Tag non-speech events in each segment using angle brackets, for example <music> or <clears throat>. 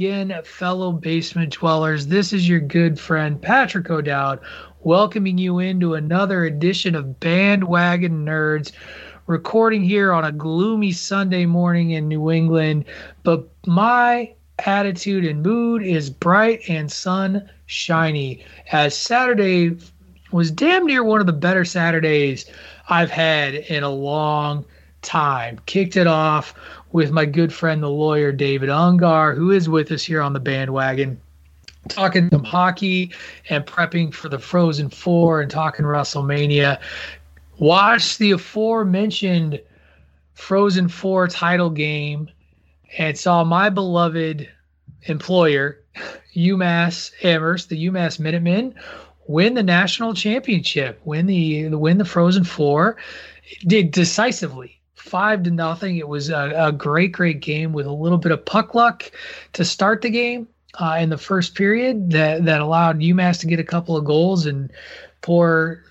Again, fellow basement dwellers. This is your good friend Patrick O'Dowd, welcoming you into another edition of Bandwagon Nerds, recording here on a gloomy Sunday morning in New England. But my attitude and mood is bright and sunshiny, as Saturday was damn near one of the better Saturdays I've had in a long time. Kicked it off with my good friend, the lawyer David Ungar, who is with us here on the bandwagon, talking some hockey and prepping for the Frozen Four and talking WrestleMania. Watch the aforementioned Frozen Four title game and saw my beloved employer, <laughs> UMass Amherst, the UMass Minutemen, win the national championship, win the win the Frozen Four, did decisively, five to nothing. It was a, a great, great game with a little bit of puck luck to start the game uh, in the first period that that allowed UMass to get a couple of goals and poor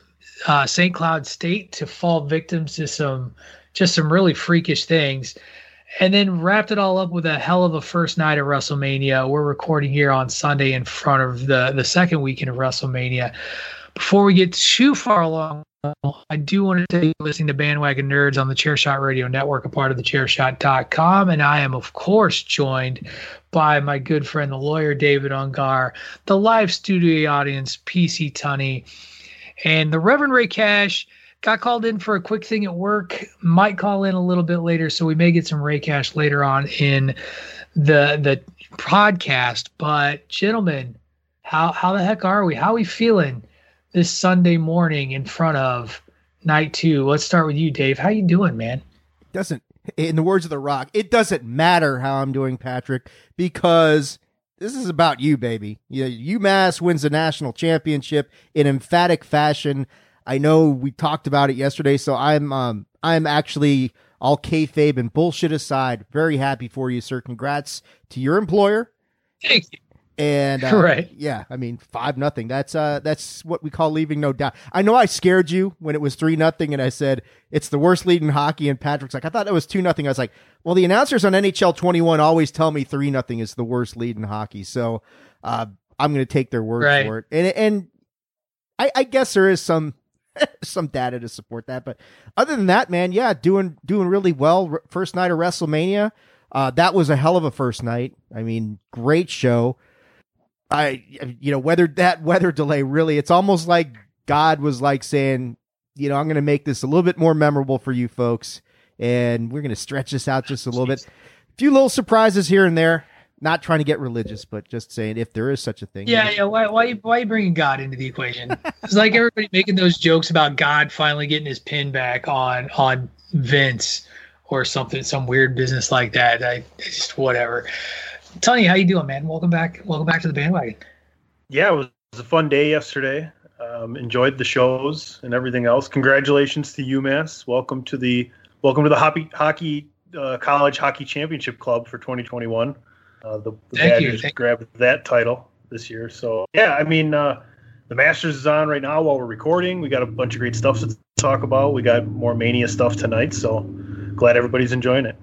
uh, St. Cloud State to fall victims to some just some really freakish things and then wrapped it all up with a hell of a first night of WrestleMania. We're recording here on Sunday in front of the the second weekend of WrestleMania. Before we get too far along, Uh, I do want to tell you listening to Bandwagon Nerds on the Chairshot Radio Network, a part of the Chairshot.com, and I am of course joined by my good friend the lawyer David Ungar, the live studio audience PC Tunney, and the Reverend Ray Cash got called in for a quick thing at work. Might call in a little bit later, so we may get some Ray Cash later on in the the podcast. But gentlemen, how how the heck are we? How are we feeling this Sunday morning in front of night two? Let's start with you, Dave. How you doing, man? Doesn't in the words of the Rock, it doesn't matter how I'm doing, Patrick, because this is about you, baby. You, UMass wins the national championship in emphatic fashion. I know we talked about it yesterday, so I'm um I'm actually all kayfabe and bullshit aside, very happy for you, sir. Congrats to your employer. Thank you. And uh, right, yeah, I mean five nothing. That's uh, that's what we call leaving no doubt. I know I scared you when it was three nothing, and I said it's the worst lead in hockey. And Patrick's like, I thought it was two nothing. I was like, well, the announcers on NHL twenty one always tell me three nothing is the worst lead in hockey. So uh, I'm going to take their word right. for it. And and I, I guess there is some <laughs> some data to support that. But other than that, man, yeah, doing doing really well. First night of WrestleMania, uh, that was a hell of a first night. I mean, great show. I you know weather that weather delay really. It's almost like God was like saying, you know, I'm going to make this a little bit more memorable for you folks, and we're going to stretch this out just a little bit. A few little surprises here and there. Not trying to get religious, but just saying if there is such a thing. Yeah, yeah. Why, why, why are you bringing God into the equation? <laughs> it's like everybody making those jokes about God finally getting his pin back on on Vince or something, some weird business like that. I just whatever. Tony, how you doing, man? Welcome back. Welcome back to the bandwagon. Yeah, it was, a fun day yesterday. Um, enjoyed the shows and everything else. Congratulations to UMass. Welcome to the welcome to the hockey hockey uh, college hockey championship club for 2021. Uh, the, the Badgers grabbed that title this year. So yeah, I mean, uh, the Masters is on right now while we're recording. We got a bunch of great stuff to talk about. We got more Mania stuff tonight. So glad everybody's enjoying it.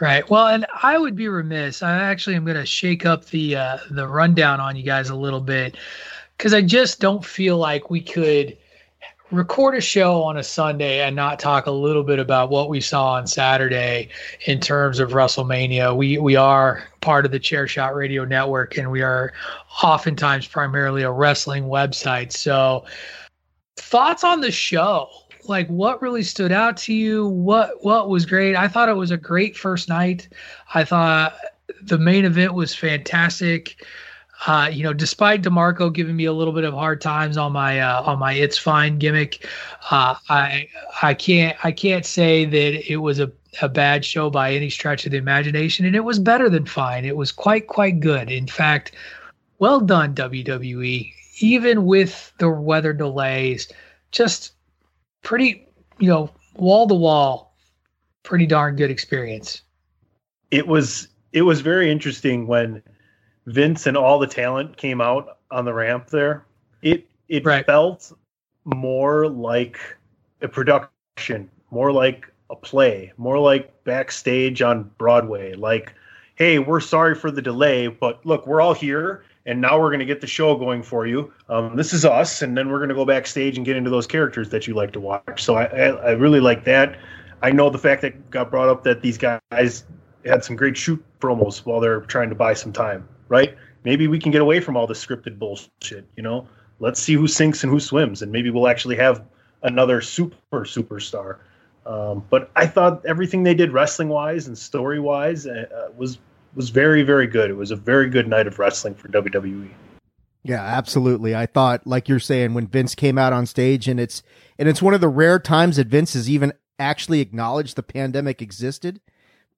Right. Well, and I would be remiss. I actually am going to shake up the uh, the rundown on you guys a little bit because I just don't feel like we could record a show on a Sunday and not talk a little bit about what we saw on Saturday in terms of WrestleMania. We we are part of the Chair Shot Radio Network and we are oftentimes primarily a wrestling website. So thoughts on the show? Like what really stood out to you what what was great i thought it was a great first night i thought the main event was fantastic uh, you know, despite Demarco giving me a little bit of hard times on my uh, on my it's fine gimmick, uh, I I can't I can't say that it was a, a bad show by any stretch of the imagination, and it was better than fine. It was quite quite good. In fact, well done WWE. Even with the weather delays, just pretty, you know, wall to wall, pretty darn good experience. It was it was very interesting when Vince and all the talent came out on the ramp there. It it right. felt more like a production, more like a play, more like backstage on Broadway. Like, hey, we're sorry for the delay, but look, we're all here and now we're going to get the show going for you. Um, this is us, and then we're going to go backstage and get into those characters that you like to watch. So I, I, I really like that. I know the fact that got brought up that these guys had some great shoot promos while they're trying to buy some time, right? Maybe we can get away from all the scripted bullshit. You know, let's see who sinks and who swims, and maybe we'll actually have another super superstar. Um, but I thought everything they did wrestling wise and story wise uh, was was very very good. It was a very good night of wrestling for WWE. Yeah, absolutely. I thought, like you're saying, when Vince came out on stage, and it's and it's one of the rare times that Vince has even actually acknowledged the pandemic existed.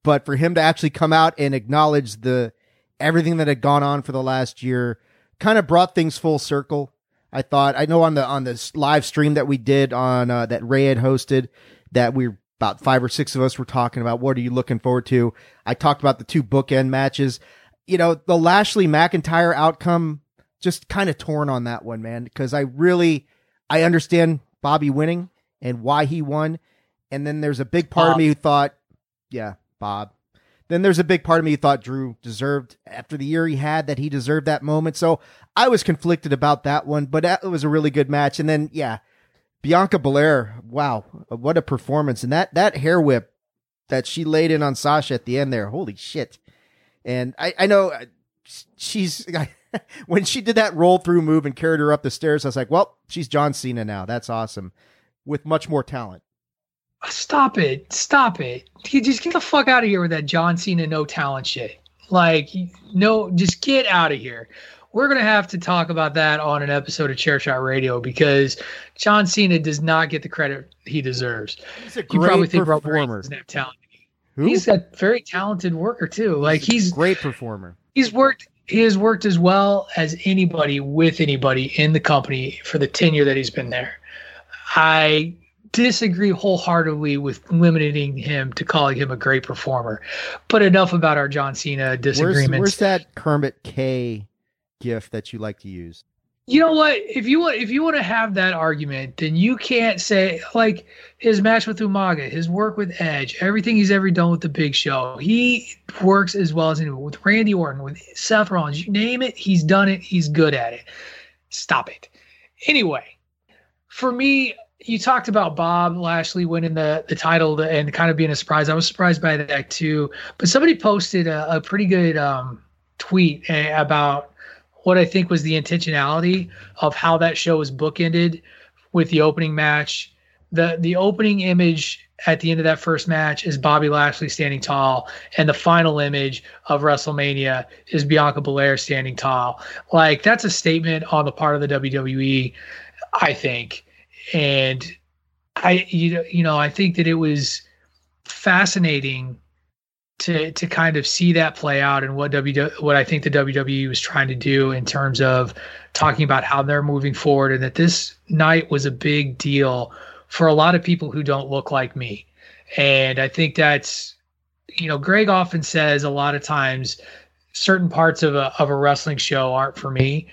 But for him to actually come out and acknowledge the everything that had gone on for the last year, kind of brought things full circle. I thought I know on the on this live stream that we did on uh, that Ray had hosted that we about five or six of us were talking about what are you looking forward to. I talked about the two bookend matches. You know, the Lashley McIntyre outcome, just kind of torn on that one, man, because I really, I understand Bobby winning and why he won. And then there's a big part Bob. of me who thought, yeah, Bob. Then there's a big part of me who thought Drew deserved, after the year he had, that he deserved that moment. So I was conflicted about that one, but that was a really good match. And then, yeah, Bianca Belair, wow, what a performance! And that that hair whip that she laid in on Sasha at the end there, holy shit! And I I know uh, she's <laughs> when she did that roll through move and carried her up the stairs, I was like, well, she's John Cena now. That's awesome, with much more talent. Stop it! Stop it! Just get the fuck out of here with that John Cena no talent shit. Like, no, just get out of here we're going to have to talk about that on an episode of Chair Shot Radio because John Cena does not get the credit he deserves. He's a great you think performer. Have talent. Who? He's a very talented worker too. Like he's, he's great performer. He's worked. He has worked as well as anybody with anybody in the company for the tenure that he's been there. I disagree wholeheartedly with limiting him to calling him a great performer. But enough about our John Cena disagreements. Where's, where's that Kermit K gift that you like to use? You know what? If you want, if you want to have that argument, then you can't say like his match with Umaga, his work with Edge, everything he's ever done with the Big Show. He works as well as anyone with Randy Orton, with Seth Rollins. You name it, he's done it. He's good at it. Stop it. Anyway, for me, you talked about Bob Lashley winning the the title and kind of being a surprise. I was surprised by that too. But somebody posted a, a pretty good um, tweet eh, about what I think was the intentionality of how that show was bookended with the opening match. The the opening image at the end of that first match is Bobby Lashley standing tall, and the final image of WrestleMania is Bianca Belair standing tall. Like that's a statement on the part of the WWE, I think. And I you you know, I think that it was fascinating to to kind of see that play out and what W what I think the WWE was trying to do in terms of talking about how they're moving forward and that this night was a big deal for a lot of people who don't look like me. And I think that's you know Greg often says a lot of times certain parts of a of a wrestling show aren't for me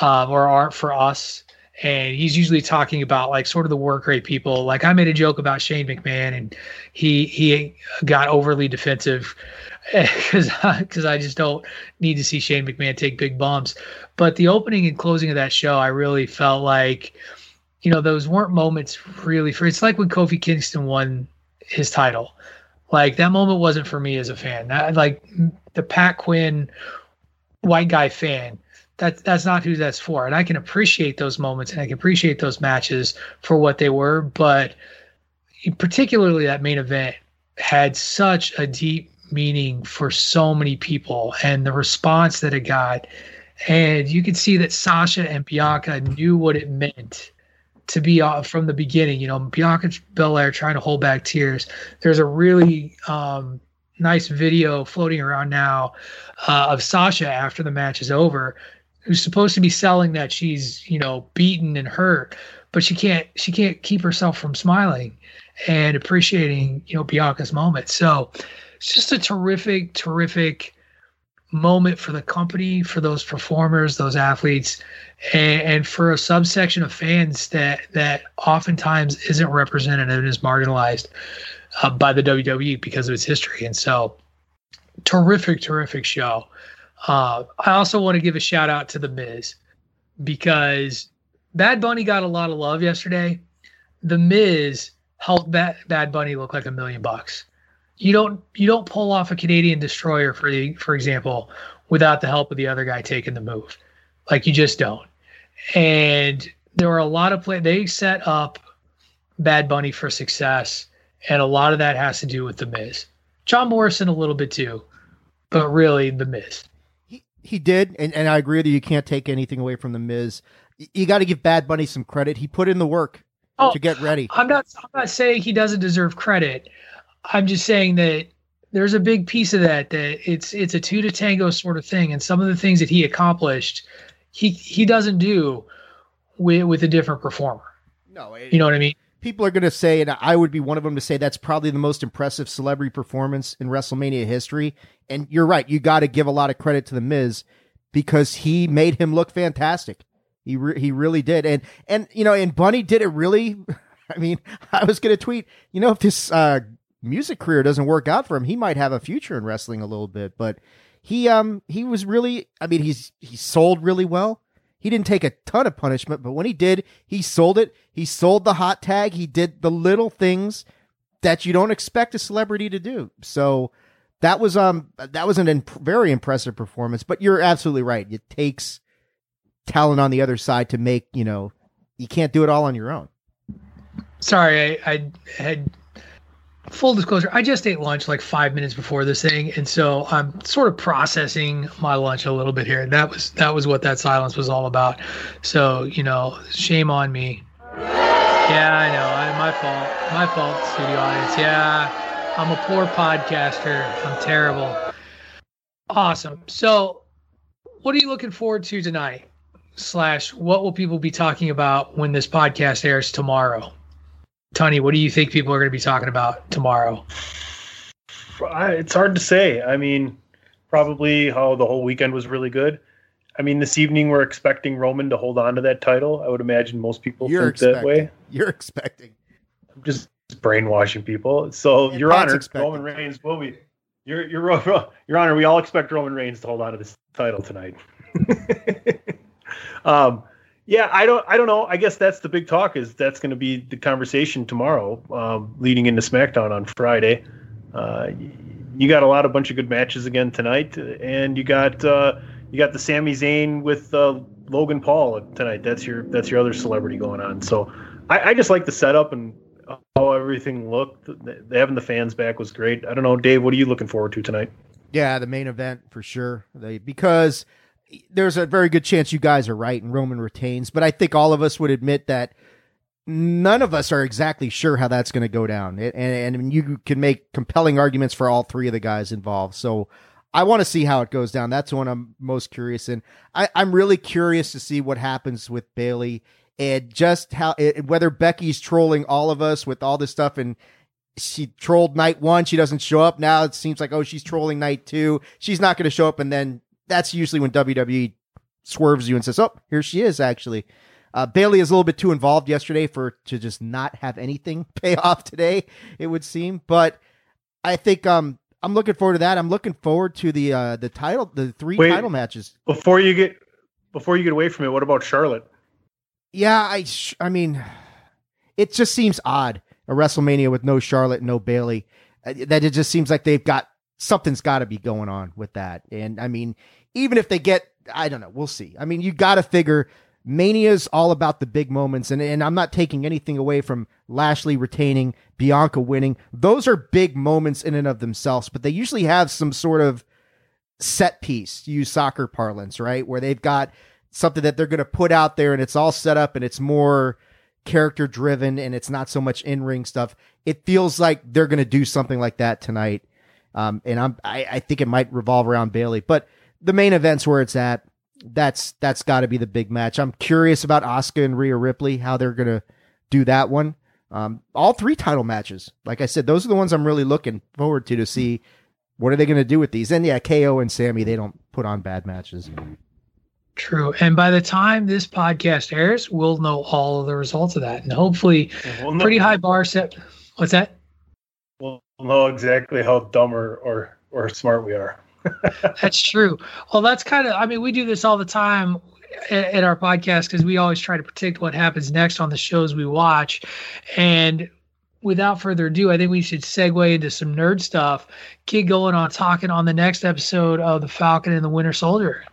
um, or aren't for us and he's usually talking about like sort of the work rate people. Like I made a joke about Shane McMahon, and he he got overly defensive <laughs> because because I just don't need to see Shane McMahon take big bumps. But the opening and closing of that show, I really felt like, you know, those weren't moments really for. It's like when Kofi Kingston won his title. Like that moment wasn't for me as a fan. That, like the Pat Quinn white guy fan that that's not who that's for. And I can appreciate those moments and I can appreciate those matches for what they were, but particularly that main event had such a deep meaning for so many people and the response that it got. And you could see that Sasha and Bianca knew what it meant to be off from the beginning. You know, Bianca Belair trying to hold back tears. There's a really um, nice video floating around now uh, of Sasha after the match is over who's supposed to be selling that she's you know beaten and hurt but she can't she can't keep herself from smiling and appreciating you know bianca's moment. So it's just a terrific terrific moment for the company for those performers those athletes and, and for a subsection of fans that that oftentimes isn't represented and is marginalized uh, by the wwe because of its history. And so terrific terrific show uh, I also want to give a shout out to The Miz because Bad Bunny got a lot of love yesterday. The Miz helped Bad, Bad Bunny look like a million bucks. You don't you don't pull off a Canadian destroyer for the for example without the help of the other guy taking the move. Like you just don't. And there were a lot of play they set up Bad Bunny for success, and a lot of that has to do with the Miz. John Morrison a little bit too, but really the Miz he did, and, and I agree that you. you can't take anything away from the Miz. You got to give Bad Bunny some credit. He put in the work oh, to get ready. I'm not. I'm not saying he doesn't deserve credit. I'm just saying that there's a big piece of that that it's it's a two to tango sort of thing, and some of the things that he accomplished, he he doesn't do with with a different performer. No, it, you know what I mean people are going to say, and I would be one of them to say that's probably the most impressive celebrity performance in WrestleMania history. And you're right, you got to give a lot of credit to the Miz because he made him look fantastic. He re- he really did, and and you know, and Bunny did it really. <laughs> I mean, I was going to tweet, you know, if this uh, music career doesn't work out for him, he might have a future in wrestling a little bit. But he um he was really, I mean, he's he sold really well. He didn't take a ton of punishment, but when he did, he sold it. He sold the hot tag. He did the little things that you don't expect a celebrity to do. So that was um that was an imp- very impressive performance. But you're absolutely right. It takes talent on the other side to make you know you can't do it all on your own. Sorry, I, I had full disclosure, I just ate lunch like five minutes before this thing, and so I'm sort of processing my lunch a little bit here. And That was that was what that silence was all about. So you know, shame on me. Yeah, I know. I, my fault. My fault, studio audience. Yeah, I'm a poor podcaster. I'm terrible. Awesome. So, what are you looking forward to tonight? Slash, what will people be talking about when this podcast airs tomorrow? Tony, what do you think people are going to be talking about tomorrow? It's hard to say. I mean, probably how the whole weekend was really good. I mean, this evening we're expecting Roman to hold on to that title. I would imagine most people You're think expecting. that way. You're expecting. I'm just brainwashing people. So, Your Honor, Roman Reigns will be. Your, your, your Honor, we all expect Roman Reigns to hold on to this title tonight. <laughs> um, yeah, I don't, I don't know. I guess that's the big talk. Is that's going to be the conversation tomorrow, um, leading into SmackDown on Friday. Uh, you got a lot of bunch of good matches again tonight, and you got uh, you got the Sami Zayn with uh, Logan Paul tonight. That's your that's your other celebrity going on. So I, I just like the setup and how everything looked. Having the fans back was great. I don't know, Dave. What are you looking forward to tonight? Yeah, the main event for sure. They because there's a very good chance you guys are right and Roman retains, but I think all of us would admit that none of us are exactly sure how that's going to go down. And, and, you can make compelling arguments for all three of the guys involved. So I want to see how it goes down. That's one I'm most curious in. I, I'm really curious to see what happens with Bayley and just how whether Becky's trolling all of us with all this stuff and she trolled night one, she doesn't show up. Now it seems like oh she's trolling night two. She's not going to show up, and then that's usually when WWE swerves you and says, "Oh, here she is." Actually, uh, Bayley is a little bit too involved yesterday for to just not have anything <laughs> pay off today. It would seem, but I think um I'm looking forward to that. I'm looking forward to the uh the title, the three Wait, title matches. Before you get before you get away from it, what about Charlotte? Yeah, I I mean, it just seems odd a WrestleMania with no Charlotte, no Bayley. Uh, that it just seems like they've got something's got to be going on with that. And I mean, even if they get, I don't know, we'll see. I mean, you got to figure Mania's all about the big moments, and and I'm not taking anything away from Lashley retaining, Bianca winning. Those are big moments in and of themselves, but they usually have some sort of set piece, use soccer parlance, right? Where they've got something that they're going to put out there and it's all set up and it's more character driven and it's not so much in ring stuff. It feels like they're going to do something like that tonight. Um, and I'm, I, I think it might revolve around Bayley, but the main event's where it's at. That's, that's got to be the big match. I'm curious about Asuka and Rhea Ripley, how they're going to do that one. Um, all three title matches. Like I said, those are the ones I'm really looking forward to to see what are they going to do with these. And yeah, KO and Sami they don't put on bad matches. True. And by the time this podcast airs, we'll know all of the results of that. And hopefully, we'll pretty high bar set. What's that? We'll know exactly how dumb or, or, or smart we are. <laughs> that's true. Well, that's kind of, I mean, we do this all the time at, our podcast because we always try to predict what happens next on the shows we watch. And without further ado, I think we should segue into some nerd stuff. Get going on talking on the next episode of The Falcon and the Winter Soldier.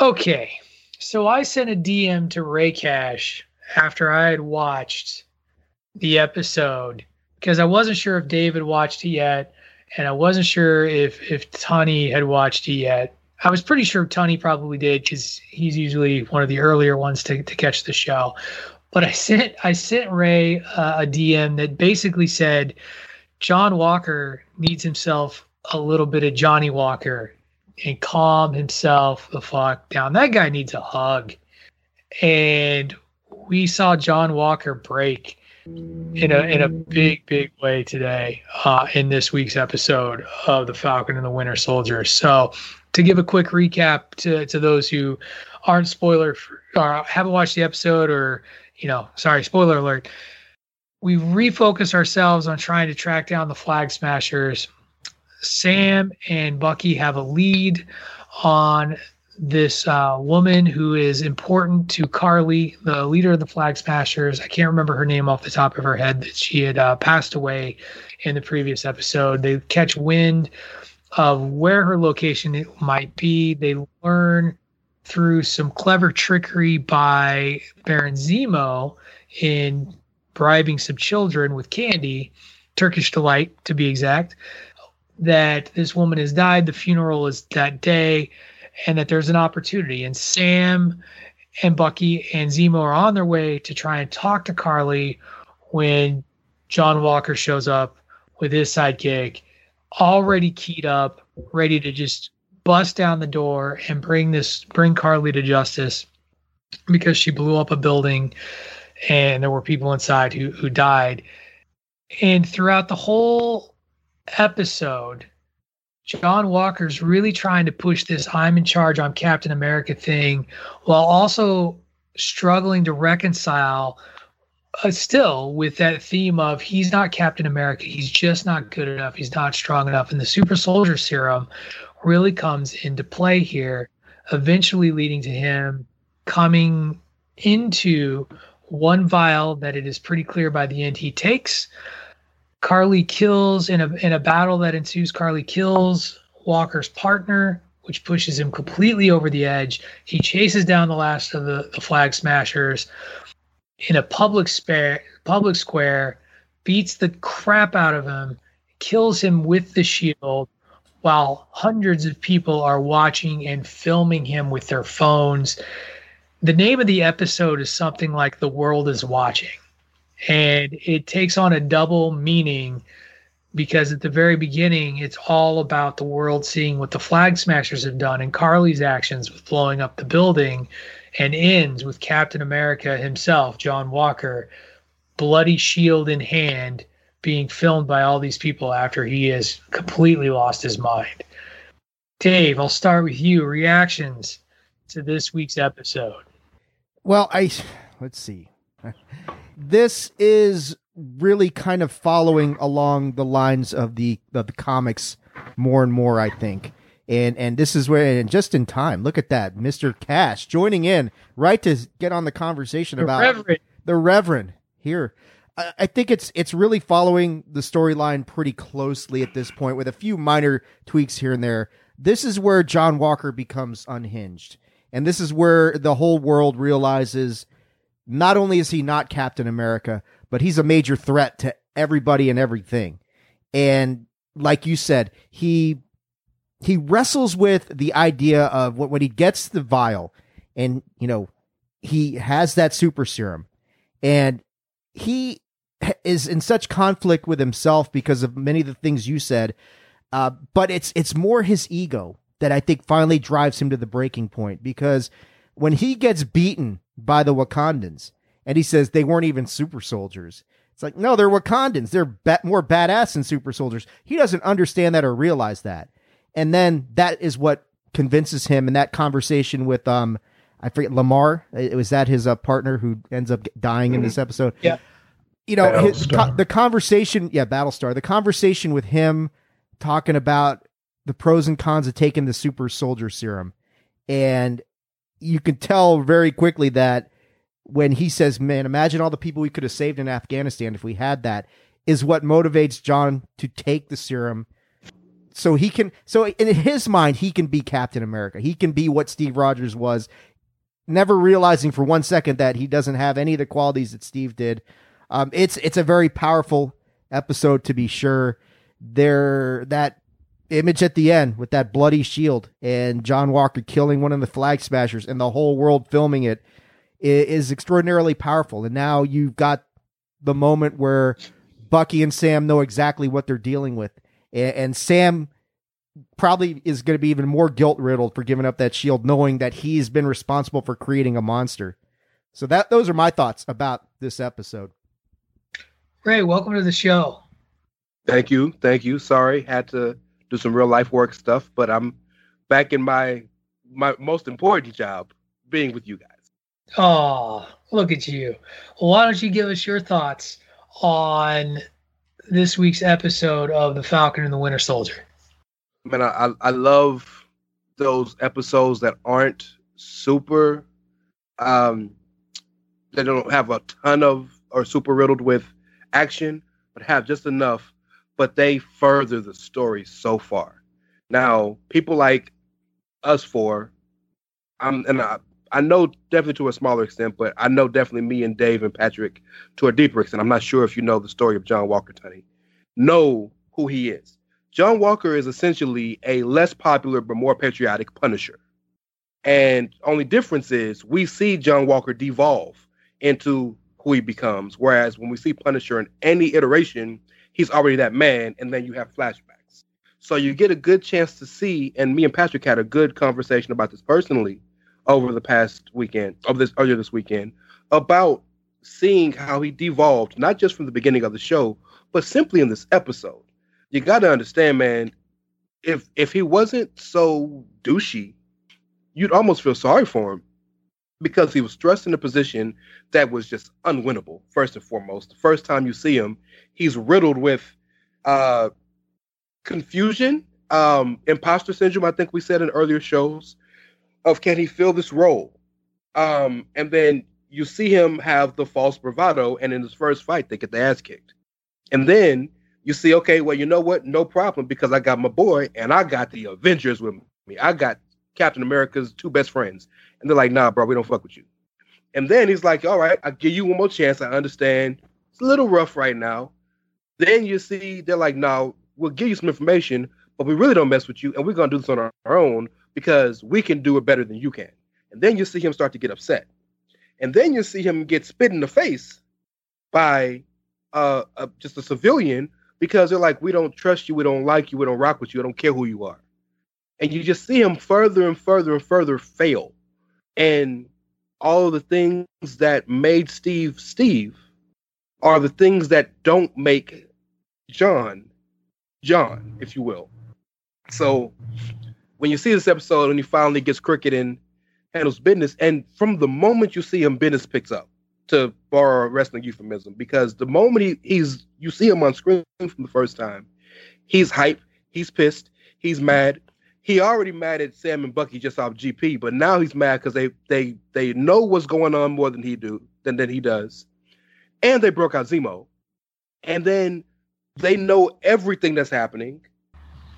Okay, so I sent a DM to Ray Cash after I had watched the episode because I wasn't sure if David watched it yet, and I wasn't sure if if Tony had watched it yet. I was pretty sure Tony probably did because he's usually one of the earlier ones to, to catch the show. But I sent I sent Ray uh, a DM that basically said John Walker needs himself a little bit of Johnnie Walker and calm himself the fuck down. That guy needs a hug. And we saw John Walker break in a in a big big way today uh, in this week's episode of the Falcon and the Winter Soldier. So to give a quick recap to to those who aren't spoiler or haven't watched the episode or you know sorry spoiler alert we refocus ourselves on trying to track down the flag smashers Sam and Bucky have a lead on this uh, woman who is important to Karli, the leader of the Flag Smashers. I can't remember her name off the top of her head that she had uh, passed away in the previous episode. They catch wind of where her location might be. They learn through some clever trickery by Baron Zemo in bribing some children with candy, Turkish delight to be exact that this woman has died, the funeral is that day, and that there's an opportunity. And Sam and Bucky and Zemo are on their way to try and talk to Karli when John Walker shows up with his sidekick, already keyed up, ready to just bust down the door and bring this bring Karli to justice because she blew up a building and there were people inside who who died. And throughout the whole episode, John Walker's really trying to push this I'm in charge, I'm Captain America thing while also struggling to reconcile uh, still with that theme of he's not Captain America, he's just not good enough, he's not strong enough. And the super soldier serum really comes into play here, eventually leading to him coming into one vial that it is pretty clear by the end he takes. Karli kills in a in a battle that ensues. Karli kills Walker's partner, which pushes him completely over the edge. He chases down the last of the, the flag smashers in a public spare public square, beats the crap out of him, kills him with the shield, while hundreds of people are watching and filming him with their phones. The name of the episode is something like The World is Watching. And it takes on a double meaning because at the very beginning, it's all about the world seeing what the flag smashers have done and Karli's actions with blowing up the building, and ends with Captain America himself, John Walker, bloody shield in hand, being filmed by all these people after he has completely lost his mind. Dave, I'll start with you. Reactions to this week's episode. Well, I let's see. <laughs> This is really kind of following along the lines of the of the comics more and more, I think. And and this is where and just in time. Look at that, Mr. Cash joining in right to get on the conversation the about Reverend. the Reverend here. I, I think it's it's really following the storyline pretty closely at this point, with a few minor tweaks here and there. This is where John Walker becomes unhinged, and this is where the whole world realizes not only is he not Captain America, but he's a major threat to everybody and everything. And like you said, he he wrestles with the idea of when, when he gets the vial and you know he has that super serum and he is in such conflict with himself because of many of the things you said uh, but it's it's more his ego that I think finally drives him to the breaking point because when he gets beaten by the Wakandans and he says they weren't even super soldiers. It's like, no, they're Wakandans. They're ba- more badass than super soldiers. He doesn't understand that or realize that. And then that is what convinces him in that conversation with, um, I forget, Lemar. It was that his uh, partner who ends up dying in this Mm-hmm. episode. Yeah. You know, his, co- the conversation, yeah, Battlestar, the conversation with him talking about the pros and cons of taking the super soldier serum. And you can tell very quickly that when he says, Man, imagine all the people we could have saved in Afghanistan if we had that, is what motivates John to take the serum. So he can, so in his mind, he can be Captain America. He can be what Steve Rogers was, never realizing for one second that he doesn't have any of the qualities that Steve did. Um, it's it's a very powerful episode to be sure. There that image at the end with that bloody shield and John Walker killing one of the flag smashers and the whole world filming it i- extraordinarily powerful. And now you've got the moment where Bucky and Sam know exactly what they're dealing with, and, and Sam probably is going to be even more guilt riddled for giving up that shield, knowing that he's been responsible for creating a monster. So that those are my thoughts about this episode. Ray, welcome to the show. Thank you, thank you. Sorry, had to do some real life work stuff, but I'm back in my my most important job, being with you guys. Oh, look at you. Well, why don't you give us your thoughts on this week's episode of The Falcon and the Winter Soldier? Man, I I, I love those episodes that aren't super, um, they don't have a ton of or super riddled with action, but have just enough. But they further the story so far. Now, people like us four, I'm and I, I know definitely to a smaller extent, but I know definitely me and Dave and Patrick to a deeper extent. I'm not sure if you know the story of John Walker Tunney. Know who he is. John Walker is essentially a less popular but more patriotic Punisher. And only difference is we see John Walker devolve into who he becomes. Whereas when we see Punisher in any iteration, he's already that man, and then you have flashbacks. So you get a good chance to see, and me and Patrick had a good conversation about this personally over the past weekend, of this earlier this weekend, about seeing how he devolved, not just from the beginning of the show, but simply in this episode. You got to understand, man. If if he wasn't so douchey, you'd almost feel sorry for him because he was thrust in a position that was just unwinnable. First and foremost, the first time you see him, he's riddled with uh, confusion, um, imposter syndrome. I think we said in earlier shows of can he fill this role, um, and then you see him have the false bravado, and in his first fight, they get the ass kicked. And then you see, okay, well, you know what? No problem, because I got my boy and I got the Avengers with me. I got Captain America's two best friends. And they're like, nah, bro, we don't fuck with you. And then he's like, all right, I'll give you one more chance. I understand. It's a little rough right now. Then you see, they're like, no, we'll give you some information, but we really don't mess with you. And we're going to do this on our, our own because we can do it better than you can. And then you see him start to get upset. And then you see him get spit in the face by uh, uh, just a civilian because they're like, we don't trust you, we don't like you, we don't rock with you, I don't care who you are. And you just see him further and further and further fail. And all the things that made Steve Steve are the things that don't make John John, if you will. So when you see this episode and he finally gets cricket and handles business. And from the moment you see him, business picks up. To borrow a wrestling euphemism, because the moment he, he's you see him on screen from the first time, he's hype, he's pissed, he's mad. He already mad at Sam and Bucky just off GP, but now he's mad because they they they know what's going on more than he do than than he does, and they broke out Zemo, and then they know everything that's happening.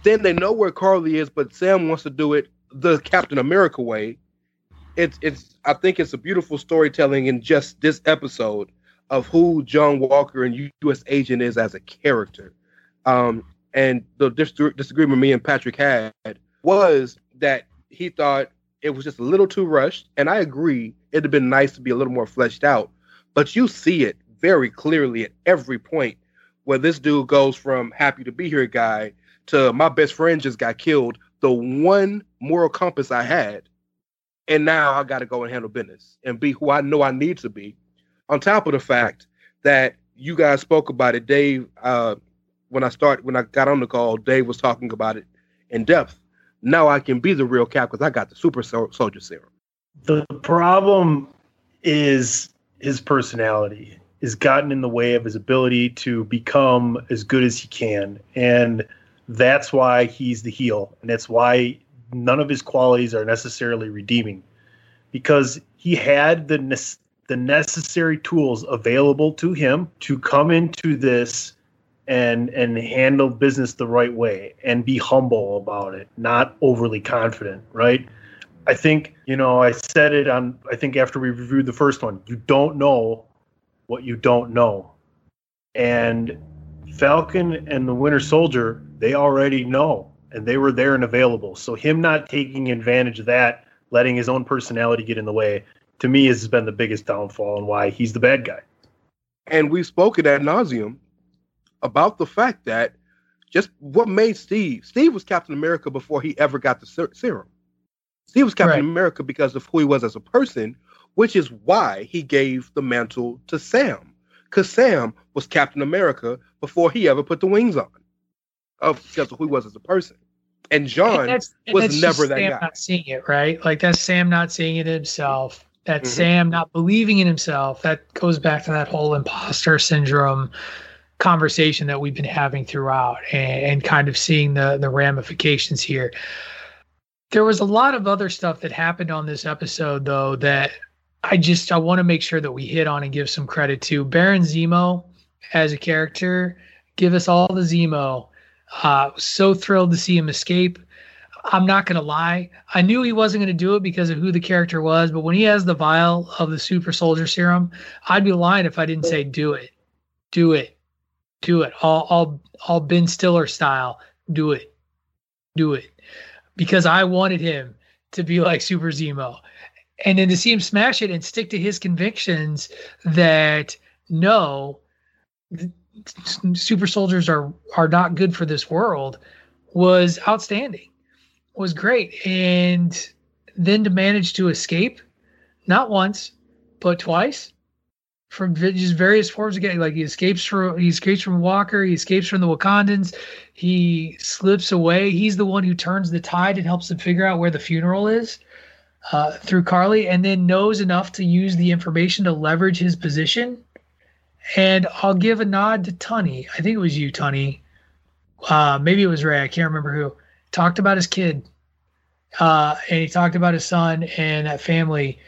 Then they know where Karli is, but Sam wants to do it the Captain America way, it's it's I think it's a beautiful storytelling in just this episode of who John Walker and U.S. Agent is as a character. Um, and the dis- disagreement me and Patrick had was that he thought it was just a little too rushed, and I agree. It'd have been nice to be a little more fleshed out, but you see it very clearly at every point where this dude goes from happy to be here guy to my best friend just got killed. The one moral compass I had and now I got to go and handle business and be who I know I need to be. On top of the fact that you guys spoke about it, Dave. Uh, when I start when I got on the call, Dave was talking about it in depth. Now I can be the real cap because I got the super soldier serum. The problem is his personality has gotten in the way of his ability to become as good as he can, and that's why he's the heel, and that's why none of his qualities are necessarily redeeming because he had the ne- the necessary tools available to him to come into this and and handle business the right way and be humble about it, not overly confident, right? I think, you know, I said it on I think after we reviewed the first one, you don't know what you don't know. And Falcon and the Winter Soldier, they already know and they were there and available. So him not taking advantage of that, letting his own personality get in the way, to me has been the biggest downfall and why he's the bad guy. And we've spoken ad nauseum about the fact that just what made Steve. Steve was Captain America before he ever got the ser- serum. Steve was Captain right. America because of who he was as a person, which is why he gave the mantle to Sam. Because Sam was Captain America before he ever put the wings on of because of who he was as a person. And John and that's, and was never that Sam guy. Not seeing it right, like that's Sam not seeing it himself. That mm-hmm. Sam not believing in himself. That goes back to that whole imposter syndrome conversation that we've been having throughout, and, and kind of seeing the the ramifications here. There was a lot of other stuff that happened on this episode, though, that I just I want to make sure that we hit on and give some credit to Baron Zemo as a character. Give us all the Zemo uh, so thrilled to see him escape. I'm not going to lie. I knew he wasn't going to do it because of who the character was, but when he has the vial of the super soldier serum, I'd be lying if I didn't say, do it, do it, do it. All, all, all Ben Stiller style. Do it, do it. Because I wanted him to be like Super Zemo. And then to see him smash it and stick to his convictions that no, super soldiers are are not good for this world was outstanding was great and then to manage to escape not once but twice from just various forms of getting like he escapes from he escapes from Walker, he escapes from the Wakandans, he slips away. He's the one who turns the tide and helps them figure out where the funeral is uh, through Karli, and then knows enough to use the information to leverage his position. And I'll give a nod to Tony. I think it was you, Tony. Uh, maybe it was Ray. I can't remember who. Talked about his kid, uh, and he talked about his son and that family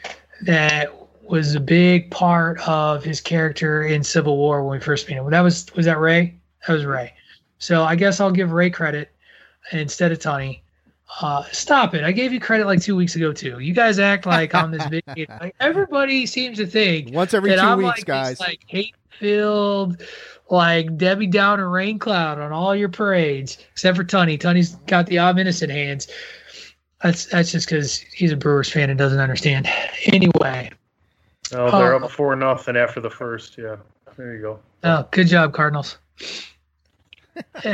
that was a big part of his character in Civil War when we first met him. That was was that Ray? That was Ray. So I guess I'll give Ray credit instead of Tony. Uh, stop it! I gave you credit like two weeks ago too. You guys act like on this video. <laughs> Like everybody seems to think once every 2 I'm weeks, like guys. This, like hate filled, like Debbie Downer rain cloud on all your parades, except for Tony. Tony's got the I'm innocent hands. That's that's just because he's a Brewers fan and doesn't understand. Anyway, Oh, they're uh, up four nothing after the first. Yeah, there you go. Oh, good job, Cardinals. <laughs>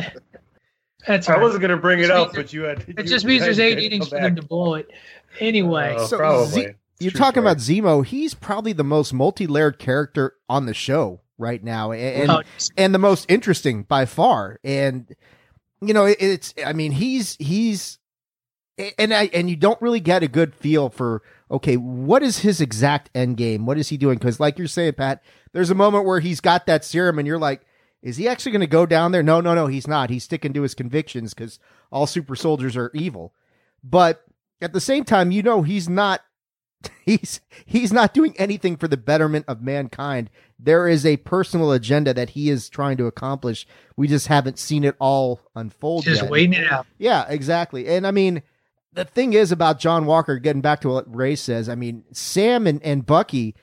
That's I wasn't going to bring it up, but you had. It <laughs> just means there's eight innings for them to blow it. Anyway, uh, so probably. Z- you're talking story. about Zemo. He's probably the most multi-layered character on the show right now, and oh, and the most interesting by far. And you know, it, it's. I mean, he's he's, and I and you don't really get a good feel for okay, what is his exact end game? What is he doing? Because, like you're saying, Pat, there's a moment where he's got that serum, and you're like, is he actually going to go down there? No, no, no, he's not. He's sticking to his convictions because all super soldiers are evil. But at the same time, you know, he's not. <laughs> He's he's not doing anything for the betterment of mankind. There is a personal agenda that he is trying to accomplish. We just haven't seen it all unfold. Just yet. waiting it out. Yeah, exactly. And I mean, the thing is about John Walker, getting back to what Ray says, I mean, Sam and, and Bucky,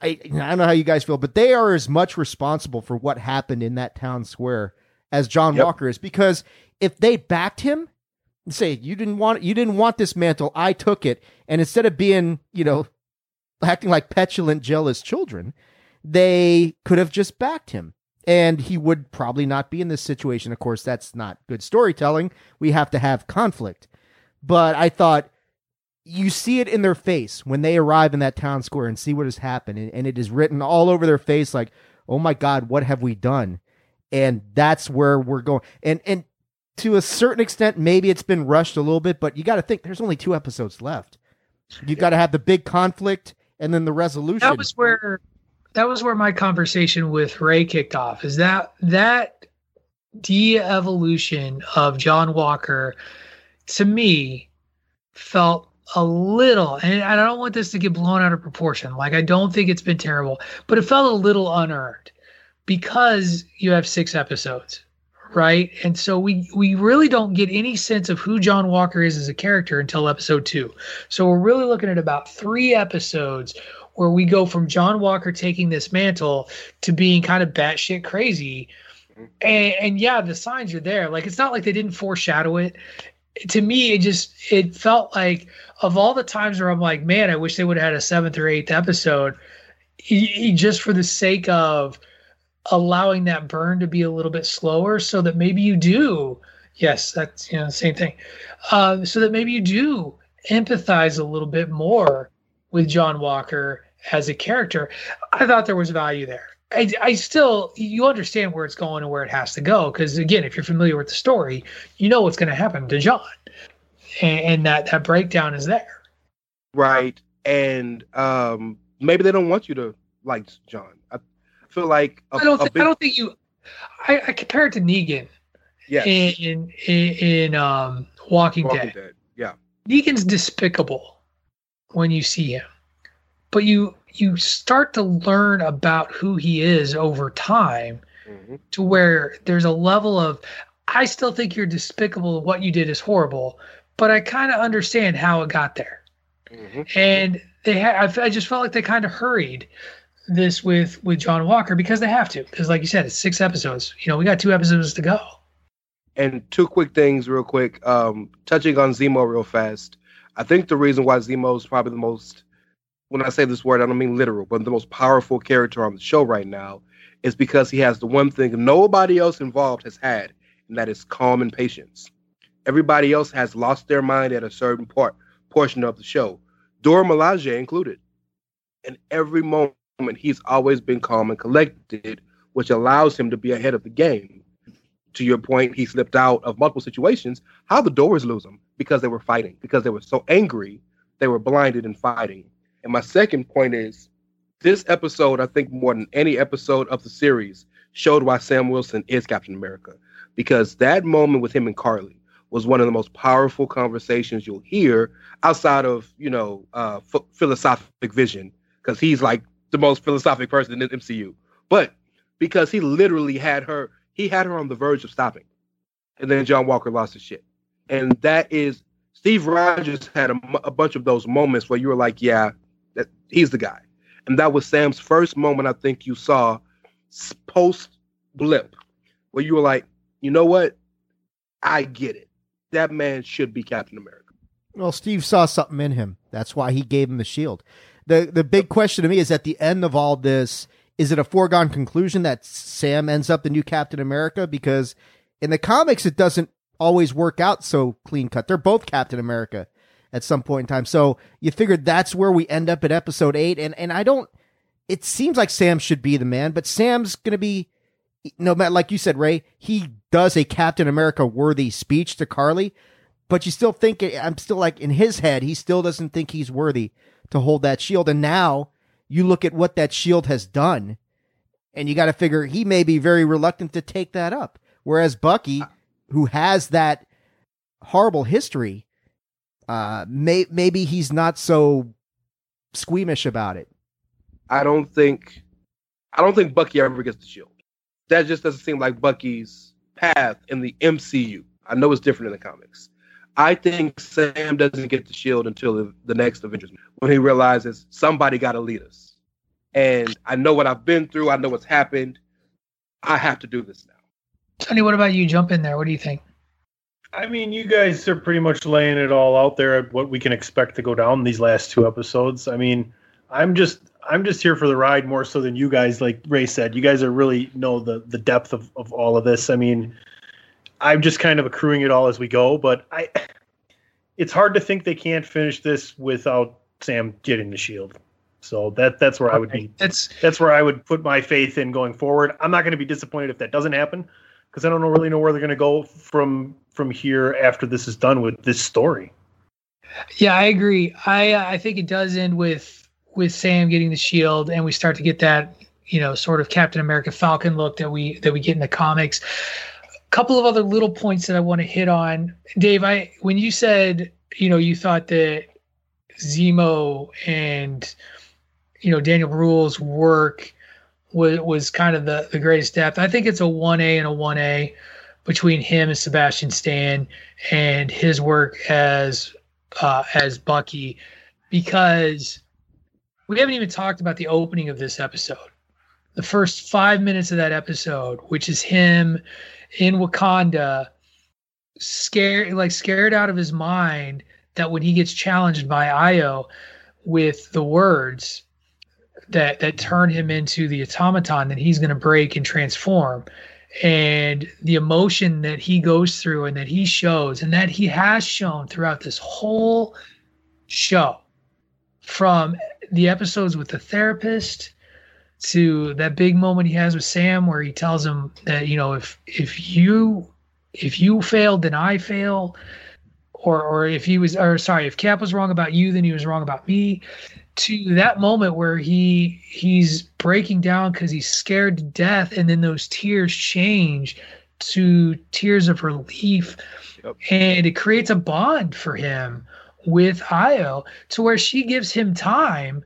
I, I don't know how you guys feel, but they are as much responsible for what happened in that town square as John yep. Walker is. Because if they backed him, say you didn't want you didn't want this mantle, I took it, and instead of being, you know, acting like petulant, jealous children, they could have just backed him. And he would probably not be in this situation. Of course, that's not good storytelling. We have to have conflict but I thought you see it in their face when they arrive in that town square and see what has happened and, and, it is written all over their face like oh my god what have we done? And that's where we're going. And and to a certain extent maybe it's been rushed a little bit but you got to think there's only two episodes left. You got to have the big conflict and then the resolution. That was where that was where my conversation with ray kicked off is that that de-evolution of john walker to me felt a little, and I don't want this to get blown out of proportion. Like, I don't think it's been terrible, but it felt a little unearned because you have six episodes, right? And so we we really don't get any sense of who John Walker is as a character until episode two. So we're really looking at about three episodes where we go from John Walker taking this mantle to being kind of batshit crazy. Mm-hmm. And, and yeah, the signs are there. Like it's not like they didn't foreshadow it to me it just it felt like of all the times where i'm like man i wish they would have had a seventh or eighth episode he, just for the sake of allowing that burn to be a little bit slower so that maybe you do yes that's you know the same thing uh, so that maybe you do empathize a little bit more with john walker as a character. I thought there was value there I, I still you understand where it's going and where it has to go because again if you're familiar with the story you know what's going to happen to john. And, and, that that breakdown is there. Right and um maybe they don't want you to like john. I feel like I don't th- big... I don't think you I, I, compare it to negan yeah in, in in um walking, walking dead. dead yeah. Negan's despicable when you see him but you you start to learn about who he is over time mm-hmm. to where there's a level of I still think you're despicable what you did is horrible, but I kind of understand how it got there. Mm-hmm. And they had I, I just felt like they kind of hurried this with with John Walker because they have to because like you said it's six episodes. You know, we got two episodes to go. And two quick things real quick um touching on Zemo real fast. I think the reason why Zemo is probably the most when I say this word, I don't mean literal, but the most powerful character on the show right now is because he has the one thing nobody else involved has had, and that is calm and patience. Everybody else has lost their mind at a certain part portion of the show, Dora Milaje included. In every moment, he's always been calm and collected, which allows him to be ahead of the game. To your point, he slipped out of multiple situations. How the Doors lose him? Because they were fighting, because they were so angry, they were blinded and fighting. And my second point is this episode, I think more than any episode of the series, showed why Sam Wilson is Captain America. Because that moment with him and Karli was one of the most powerful conversations you'll hear outside of, you know, uh, f- philosophic vision, because he's like the most philosophic person in the MCU. But because he literally had her, he had her on the verge of stopping. And then John Walker lost his shit. And that is Steve Rogers had a, bunch of those moments where you were like, yeah, he's the guy. And that was Sam's first moment I think you saw post blip where you were like, you know what? I get it. That man should be Captain America. Well, Steve saw something in him. That's why he gave him the shield. The the big question to me is at the end of all this, is it a foregone conclusion that Sam ends up the new Captain America? Because in the comics, it doesn't always work out so clean cut. They're both Captain America at some point in time. So you figured that's where we end up at episode eight. And, and I don't, it seems like Sam should be the man, but Sam's going to be, no matter, like you said, Ray, he does a Captain America worthy speech to Karli, but you still think, I'm still like in his head, he still doesn't think he's worthy to hold that shield. And now you look at what that shield has done and you got to figure he may be very reluctant to take that up. Whereas Bucky, who has that horrible history, uh, may, maybe he's not so squeamish about it. I don't think, I don't think Bucky ever gets the shield. That just doesn't seem like Bucky's path in the MCU. I know it's different in the comics. I think Sam doesn't get the shield until the, the next Avengers when he realizes somebody got to lead us. And I know what I've been through. I know what's happened. I have to do this now. Tony, what about you? Jump in there. What do you think? I mean, you guys are pretty much laying it all out there at what we can expect to go down these last two episodes. I mean, I'm just I'm just here for the ride more so than you guys. Like Ray said, you guys are really know the the depth of of all of this. I mean, I'm just kind of accruing it all as we go. But I, it's hard to think they can't finish this without Sam getting the shield. So that that's where okay. I would be. That's that's where I would put my faith in going forward. I'm not going to be disappointed if that doesn't happen because I don't really know where they're going to go from from here after this is done with this story. Yeah, I agree. I I think it does end with with Sam getting the shield, and we start to get that you know sort of Captain America Falcon look that we that we get in the comics. A couple of other little points that I want to hit on, Dave. I when you said you know you thought that Zemo and you know Daniel Bruhl's work was was kind of the the greatest depth. I think it's a one A and a one A between him and Sebastian Stan and his work as uh, as Bucky because we haven't even talked about the opening of this episode. The first five minutes of that episode, which is him in Wakanda, scared like scared out of his mind that when he gets challenged by Ayo with the words that that turn him into the automaton that he's going to break and transform. And the emotion that he goes through and that he shows and that he has shown throughout this whole show from the episodes with the therapist to that big moment he has with Sam where he tells him that you know if if you if you failed then I fail. Or or if he was or sorry if Cap was wrong about you then he was wrong about me to that moment where he he's breaking down because he's scared to death and then those tears change to tears of relief. Yep. and it creates a bond for him with Ayo to where she gives him time.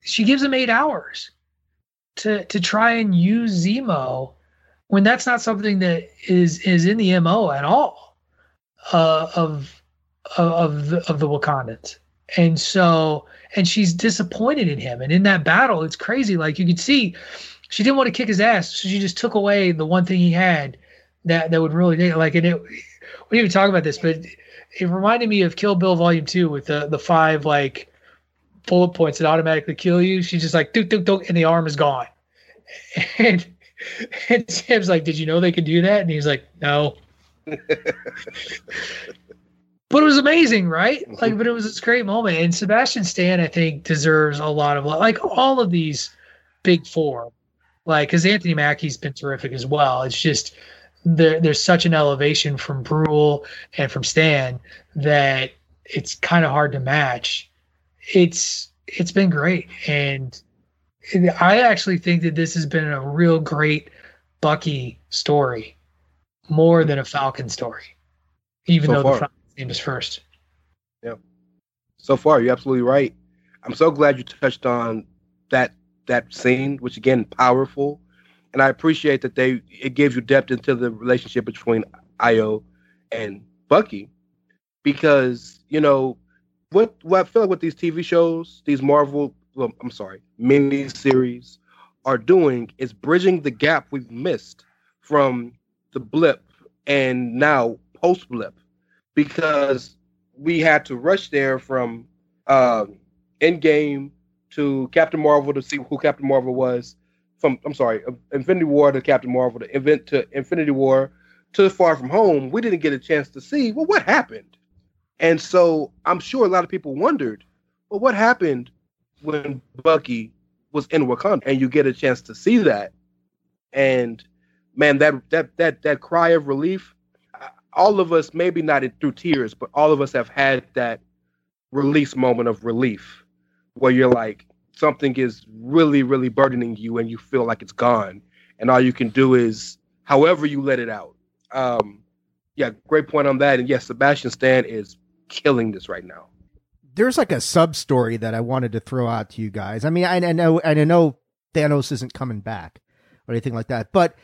She gives him eight hours to to try and use Zemo when that's not something that is is in the mo at all uh, of of the, of the Wakandans and so and she's disappointed in him. And in that battle, it's crazy. Like you could see, she didn't want to kick his ass, so she just took away the one thing he had that that would really like. And it, we didn't even talk about this, but it reminded me of Kill Bill Volume Two with the the five like bullet points that automatically kill you. She's just like dook dook dook, and the arm is gone. <laughs> And and Sam's like, "Did you know they could do that?" And he's like, "No." <laughs> but it was amazing, right? Mm-hmm. Like, but it was this great moment, and Sebastian Stan, I think, deserves a lot of like all of these big four, like because Anthony Mackie's been terrific as well. It's just there, there's such an elevation from Bruhl and from Stan that it's kind of hard to match. It's it's been great, and I actually think that this has been a real great Bucky story, more than a Falcon story, even so though far. the Falcon name is first. Yeah, so far you're absolutely right. I'm so glad you touched on that that scene, which again powerful, and I appreciate that they it gives you depth into the relationship between Ayo and Bucky, because you know what what I feel like with these TV shows, these Marvel, well, I'm sorry, mini series are doing is bridging the gap we've missed from the blip and now post blip because we had to rush there from uh, Endgame to Captain Marvel to see who Captain Marvel was. From I'm sorry, Infinity War to Captain Marvel to event to Infinity War to Far From Home. We didn't get a chance to see well what happened, and so I'm sure a lot of people wondered, well, what happened when Bucky was in Wakanda, and you get a chance to see that, and man, that that that that cry of relief. All of us, maybe not through tears, but all of us have had that release moment of relief where you're like something is really really burdening you and you feel like it's gone. And all you can do is however you let it out. Um yeah great point on that. And yes sebastian stan is killing this right now. There's like a sub story that i wanted to throw out to you guys. I mean i, I know i know thanos isn't coming back or anything like that but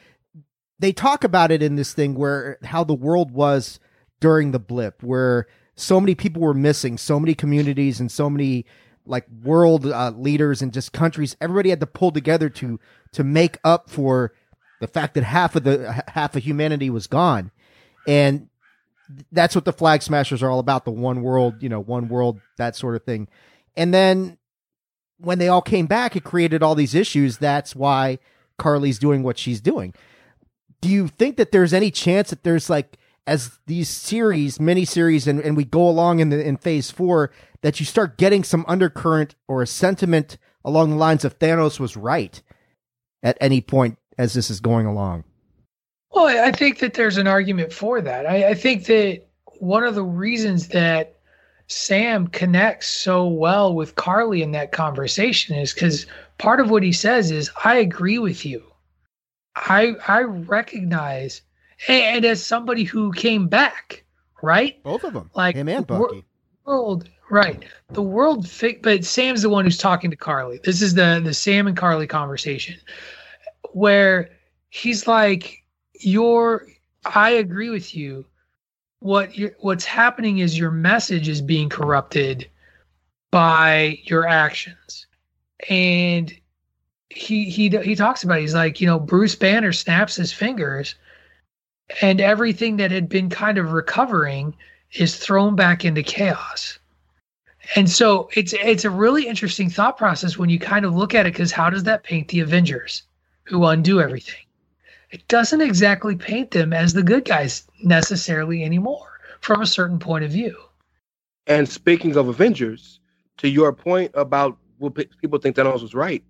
they talk about it in this thing where how the world was during the blip where so many people were missing so many communities and so many like world uh, leaders and just countries. Everybody had to pull together to to make up for the fact that half of the half of humanity was gone, and that's what the flag smashers are all about. The one world, you know, one world, that sort of thing. And then when they all came back, it created all these issues. That's why Karli's doing what she's doing. Do you think that there's any chance that there's like as these series, mini series, and, and we go along in the in phase four, that you start getting some undercurrent or a sentiment along the lines of Thanos was right at any point as this is going along. Well, I think that there's an argument for that. I, I think that one of the reasons that Sam connects so well with Karli in that conversation is because part of what he says is, I agree with you. I I recognize and as somebody who came back, right? Both of them, like him and Bucky. World, right? The world, fi- but Sam's the one who's talking to Karli. This is the the Sam and Karli conversation, where he's like, "You're, I agree with you. What you what's happening is your message is being corrupted by your actions, and." He he he talks about it. he's like you know Bruce Banner snaps his fingers and everything that had been kind of recovering is thrown back into chaos. And so it's it's a really interesting thought process when you kind of look at it because how does that paint the Avengers who undo everything? It doesn't exactly paint them as the good guys necessarily anymore from a certain point of view. And speaking of Avengers, to your point about what people think Thanos was right,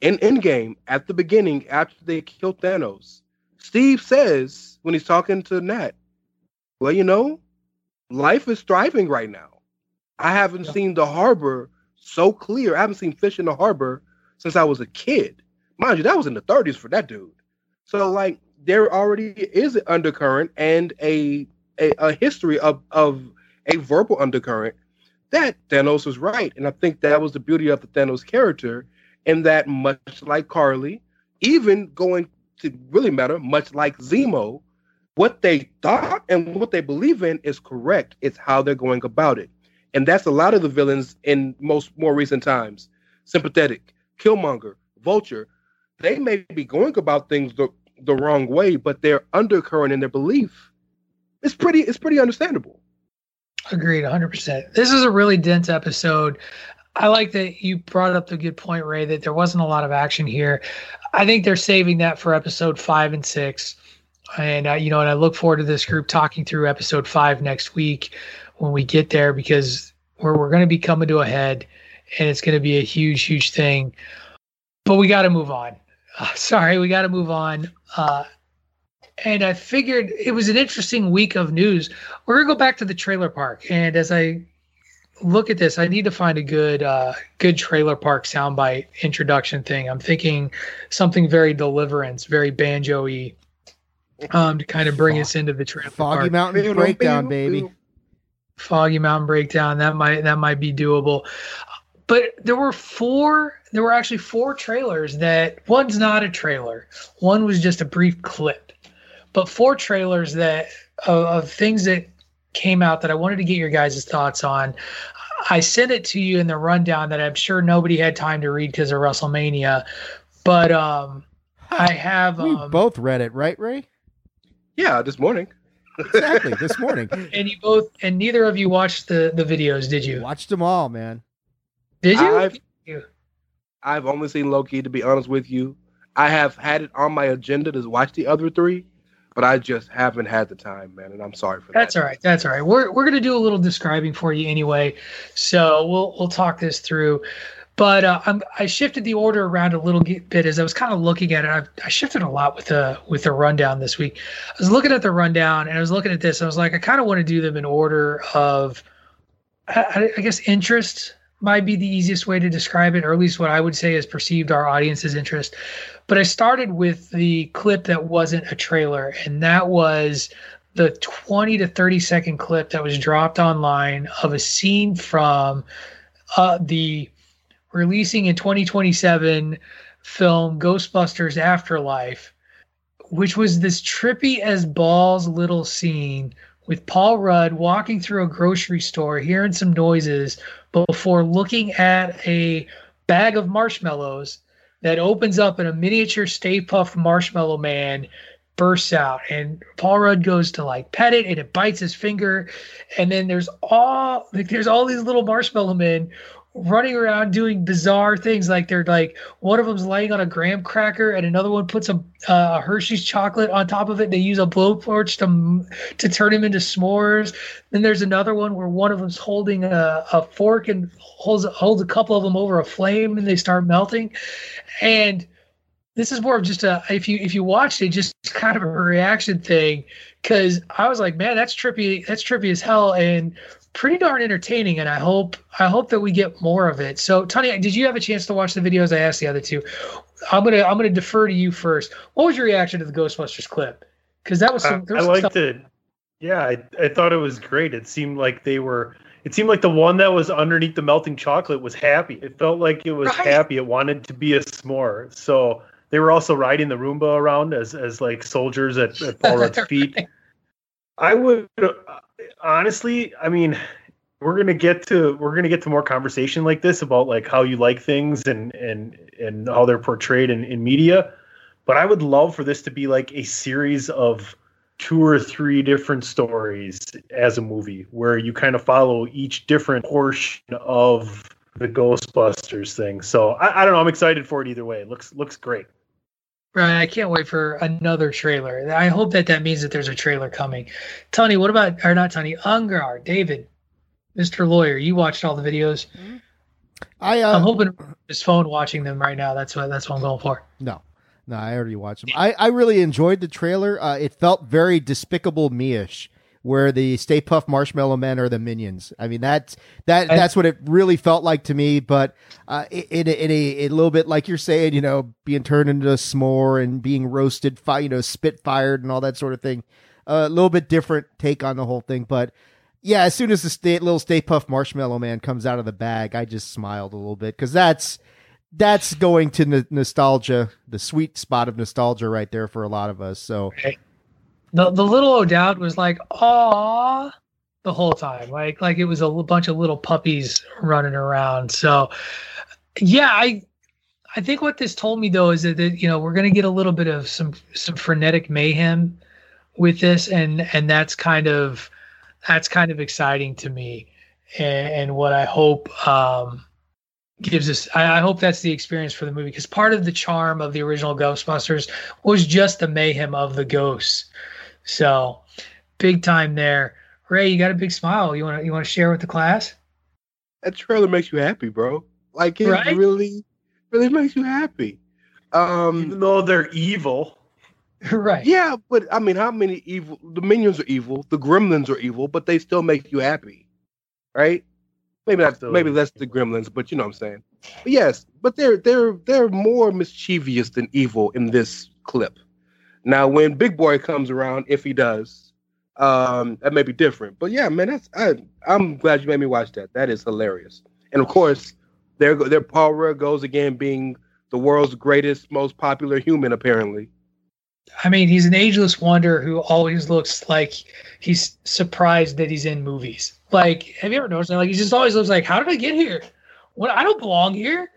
in Endgame, at the beginning, after they killed Thanos, Steve says when he's talking to Nat, well, you know, life is thriving right now. I haven't yeah. seen the harbor so clear. I haven't seen fish in the harbor since I was a kid. Mind you, that was in the 30s for that dude. So like there already is an undercurrent and a a, a history of of a verbal undercurrent that Thanos was right. And I think that was the beauty of the Thanos character, in that much like Karli, even going to really matter, much like Zemo. What they thought and what they believe in is correct. It's how they're going about it. And that's a lot of the villains in most more recent times. Sympathetic, Killmonger, Vulture, they may be going about things the, the wrong way, but their undercurrent in their belief is pretty it's pretty understandable. Agreed, 100%. This is a really dense episode. I like that you brought up the good point, Ray, that there wasn't a lot of action here. I think they're saving that for episode five and six. And, uh, you know, and I look forward to this group talking through episode five next week when we get there because we're, we're going to be coming to a head and it's going to be a huge, huge thing. But we got to move on. Uh, <laughs> sorry, we got to move on. Uh, and I figured it was an interesting week of news. We're gonna go back to the trailer park, and as I look at this, I need to find a good uh, good trailer park soundbite introduction thing. I'm thinking something very deliverance, very banjo-y, um, to kind of bring Fog, us into the trailer Foggy park. Mountain breakdown, baby. Foggy Mountain breakdown. That might that might be doable. But there were four. There were actually four trailers. That one's not a trailer. One was just a brief clip but four trailers that of, of things that came out that I wanted to get your guys' thoughts on. I sent it to you in the rundown that I'm sure nobody had time to read because of WrestleMania, but um, I have. We um, both read it, right, Ray? Yeah, this morning. <laughs> exactly, this morning. And you both, and neither of you watched the the videos, did you? Watched them all, man. Did you? I've, I've only seen Loki. To be honest with you, I have had it on my agenda to watch the other three, but I just haven't had the time, man, and I'm sorry for that. That's all right. That's all right. We're we're gonna do a little describing for you anyway, so we'll we'll talk this through. But uh, I'm, I shifted the order around a little bit as I was kind of looking at it. I, I shifted a lot with the with the rundown this week. I was looking at the rundown and I was looking at this. I was like, I kind of want to do them in order of, I, I guess, interest might be the easiest way to describe it, or at least what I would say is perceived our audience's interest. But I started with the clip that wasn't a trailer, and that was the 20 to 30 second clip that was dropped online of a scene from uh, the releasing in 2027 film Ghostbusters Afterlife, which was this trippy as balls little scene with Paul Rudd walking through a grocery store, hearing some noises before looking at a bag of marshmallows that opens up and a miniature Stay Puft Marshmallow Man bursts out. And Paul Rudd goes to like pet it and it bites his finger. And then there's all like there's all these little marshmallow men running around doing bizarre things like they're like one of them's laying on a graham cracker and another one puts a, uh, Hershey's chocolate on top of it. They use a blowtorch to to turn him into s'mores. Then there's another one where one of them's holding a, a fork and holds holds a couple of them over a flame and they start melting. And this is more of just a if you if you watched it, just kind of a reaction thing because I was like, man, that's trippy. That's trippy as hell. And pretty darn entertaining, and I hope I hope that we get more of it. So, Tony, did you have a chance to watch the videos? I asked the other two. I'm gonna I'm gonna defer to you first. What was your reaction to the Ghostbusters clip? Because that was some. I, I liked stuff- it. Yeah, I, I thought it was great. It seemed like they were. It seemed like the one that was underneath the melting chocolate was happy. It felt like it was right. happy. It wanted to be a s'more. So they were also riding the Roomba around as as like soldiers at, at Paul Rudd's <laughs> feet. right. I would honestly, I mean, we're gonna get to we're gonna get to more conversation like this about like how you like things and and and how they're portrayed in, in media. But I would love for this to be like a series of two or three different stories as a movie where you kind of follow each different portion of the Ghostbusters thing. So I, I don't know. I'm excited for it either way. It looks looks great. Right, I can't wait for another trailer. I hope that that means that there's a trailer coming. Tony, what about or not Tony? Ungar, David, Mr. Lawyer, you watched all the videos. I uh, I'm hoping his phone watching them right now. That's what that's what I'm going for. No, no, I already watched them. I I really enjoyed the trailer. Uh, it felt very Despicable Me-ish where the Stay Puft Marshmallow Men are the minions. I mean, that's that that's what it really felt like to me. But uh, in, in, a, a, little bit like you're saying, you know, being turned into a s'more and being roasted, fi- you know, spit fired and all that sort of thing. Uh, a little bit different take on the whole thing, but yeah, as soon as the state, little Stay Puft Marshmallow Man comes out of the bag, I just smiled a little bit because that's that's going to n- nostalgia, the sweet spot of nostalgia right there for a lot of us. So. The the little O'Dowd was like, "Aw," the whole time, like like it was a bunch of little puppies running around. So, yeah, I I think what this told me though is that, that you know we're going to get a little bit of some some frenetic mayhem with this, and and that's kind of that's kind of exciting to me, and, and what I hope um, gives us I, I, hope that's the experience for the movie because part of the charm of the original ghostbusters was just the mayhem of the ghosts so big time there. Ray you got a big smile. You want to you want to share with the class? That trailer makes you happy bro. Like it right? really really makes you happy. Um even though they're evil. <laughs> Right. Yeah but i mean how many evil the minions are evil the gremlins are evil but they still make you happy right? Maybe that's maybe that's the Gremlins, but you know what I'm saying. But yes, but they're they're they're more mischievous than evil in this clip. Now, when Big Boy comes around, if he does, um, that may be different. But yeah, man, that's I, I'm glad you made me watch that. That is hilarious. And of course, there there Paul Rudd goes again, being the world's greatest, most popular human, apparently. I mean, he's an ageless wonder who always looks like he's surprised that he's in movies. Like, have you ever noticed that? Like, he just always looks like, how did I get here? What? I don't belong here.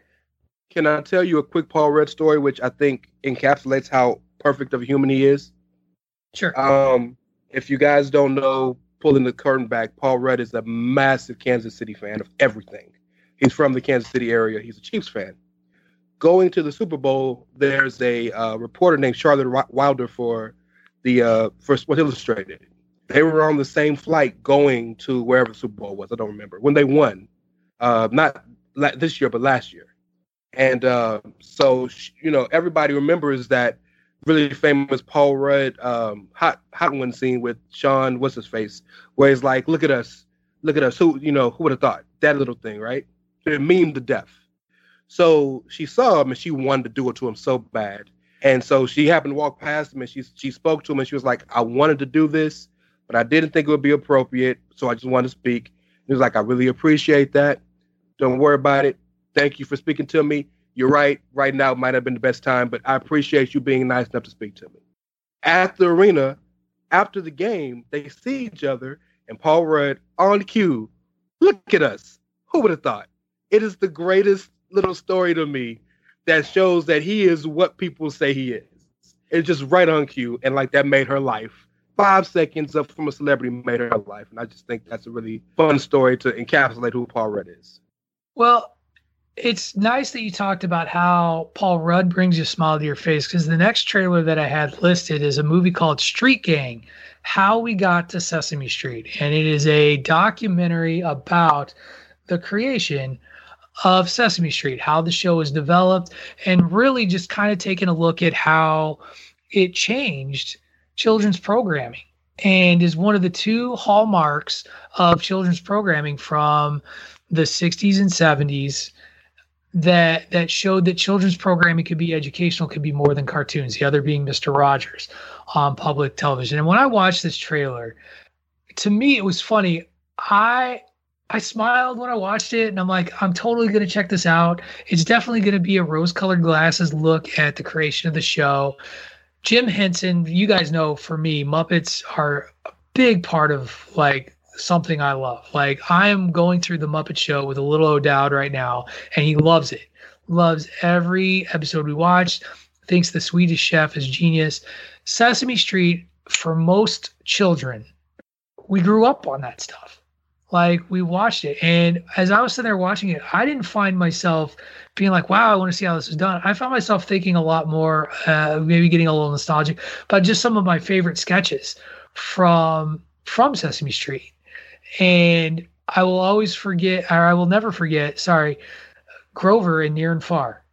Can I tell you a quick Paul Rudd story, which I think encapsulates how perfect of a human he is? Sure. Um, if you guys don't know, pulling the curtain back, Paul Rudd is a massive Kansas City fan of everything. He's from the Kansas City area. He's a Chiefs fan. Going to the Super Bowl, there's a uh, reporter named Charlotte Wilder for the uh, for Sports Illustrated they were on the same flight going to wherever the Super Bowl was. I don't remember when they won. Uh, not la- this year, but last year. And uh, so you know, everybody remembers that really famous Paul Rudd um, hot hot one scene with Sean, what's his face, where he's like, "Look at us, look at us." Who you know who would have thought that little thing, right? It memed to death. So she saw him and she wanted to do it to him so bad. And so she happened to walk past him and she she spoke to him and she was like, "I wanted to do this." but I didn't think it would be appropriate. So I just wanted to speak. He was like, I really appreciate that. Don't worry about it. Thank you for speaking to me. You're right. Right now might have been the best time, but I appreciate you being nice enough to speak to me. At the arena, after the game, they see each other, and Paul Rudd on cue. Look at us. Who would have thought? It is the greatest little story to me that shows that he is what people say he is. It's just right on cue, and like that made her life five seconds up from a celebrity made her life. And I just think that's a really fun story to encapsulate who Paul Rudd is. Well, it's nice that you talked about how Paul Rudd brings you a smile to your face because the next trailer that I had listed is a movie called Street Gang How We Got to Sesame Street. And it is a documentary about the creation of Sesame Street, how the show was developed, and really just kind of taking a look at how it changed children's programming and is one of the two hallmarks of children's programming from the 60s and 70s that that showed that children's programming could be educational could be more than cartoons the other being mr rogers on public television. And when i watched this trailer to me it was funny. I i smiled when i watched it and i'm like i'm totally to check this out. It's definitely to be a rose colored glasses look at the creation of the show. Jim Henson, you guys know for me, Muppets are a big part of like something I love. Like I am going through the Muppet Show with a little O'Dowd right now, and he loves it. Loves every episode we watched. Thinks the Swedish Chef is genius. Sesame Street for most children, we grew up on that stuff. Like we watched it, and as I was sitting there watching it, I didn't find myself being like, "Wow, I want to see how this is done." I found myself thinking a lot more, uh, maybe getting a little nostalgic, but just some of my favorite sketches from from Sesame Street, and I will always forget, or I will never forget. Sorry, Grover in Near and Far,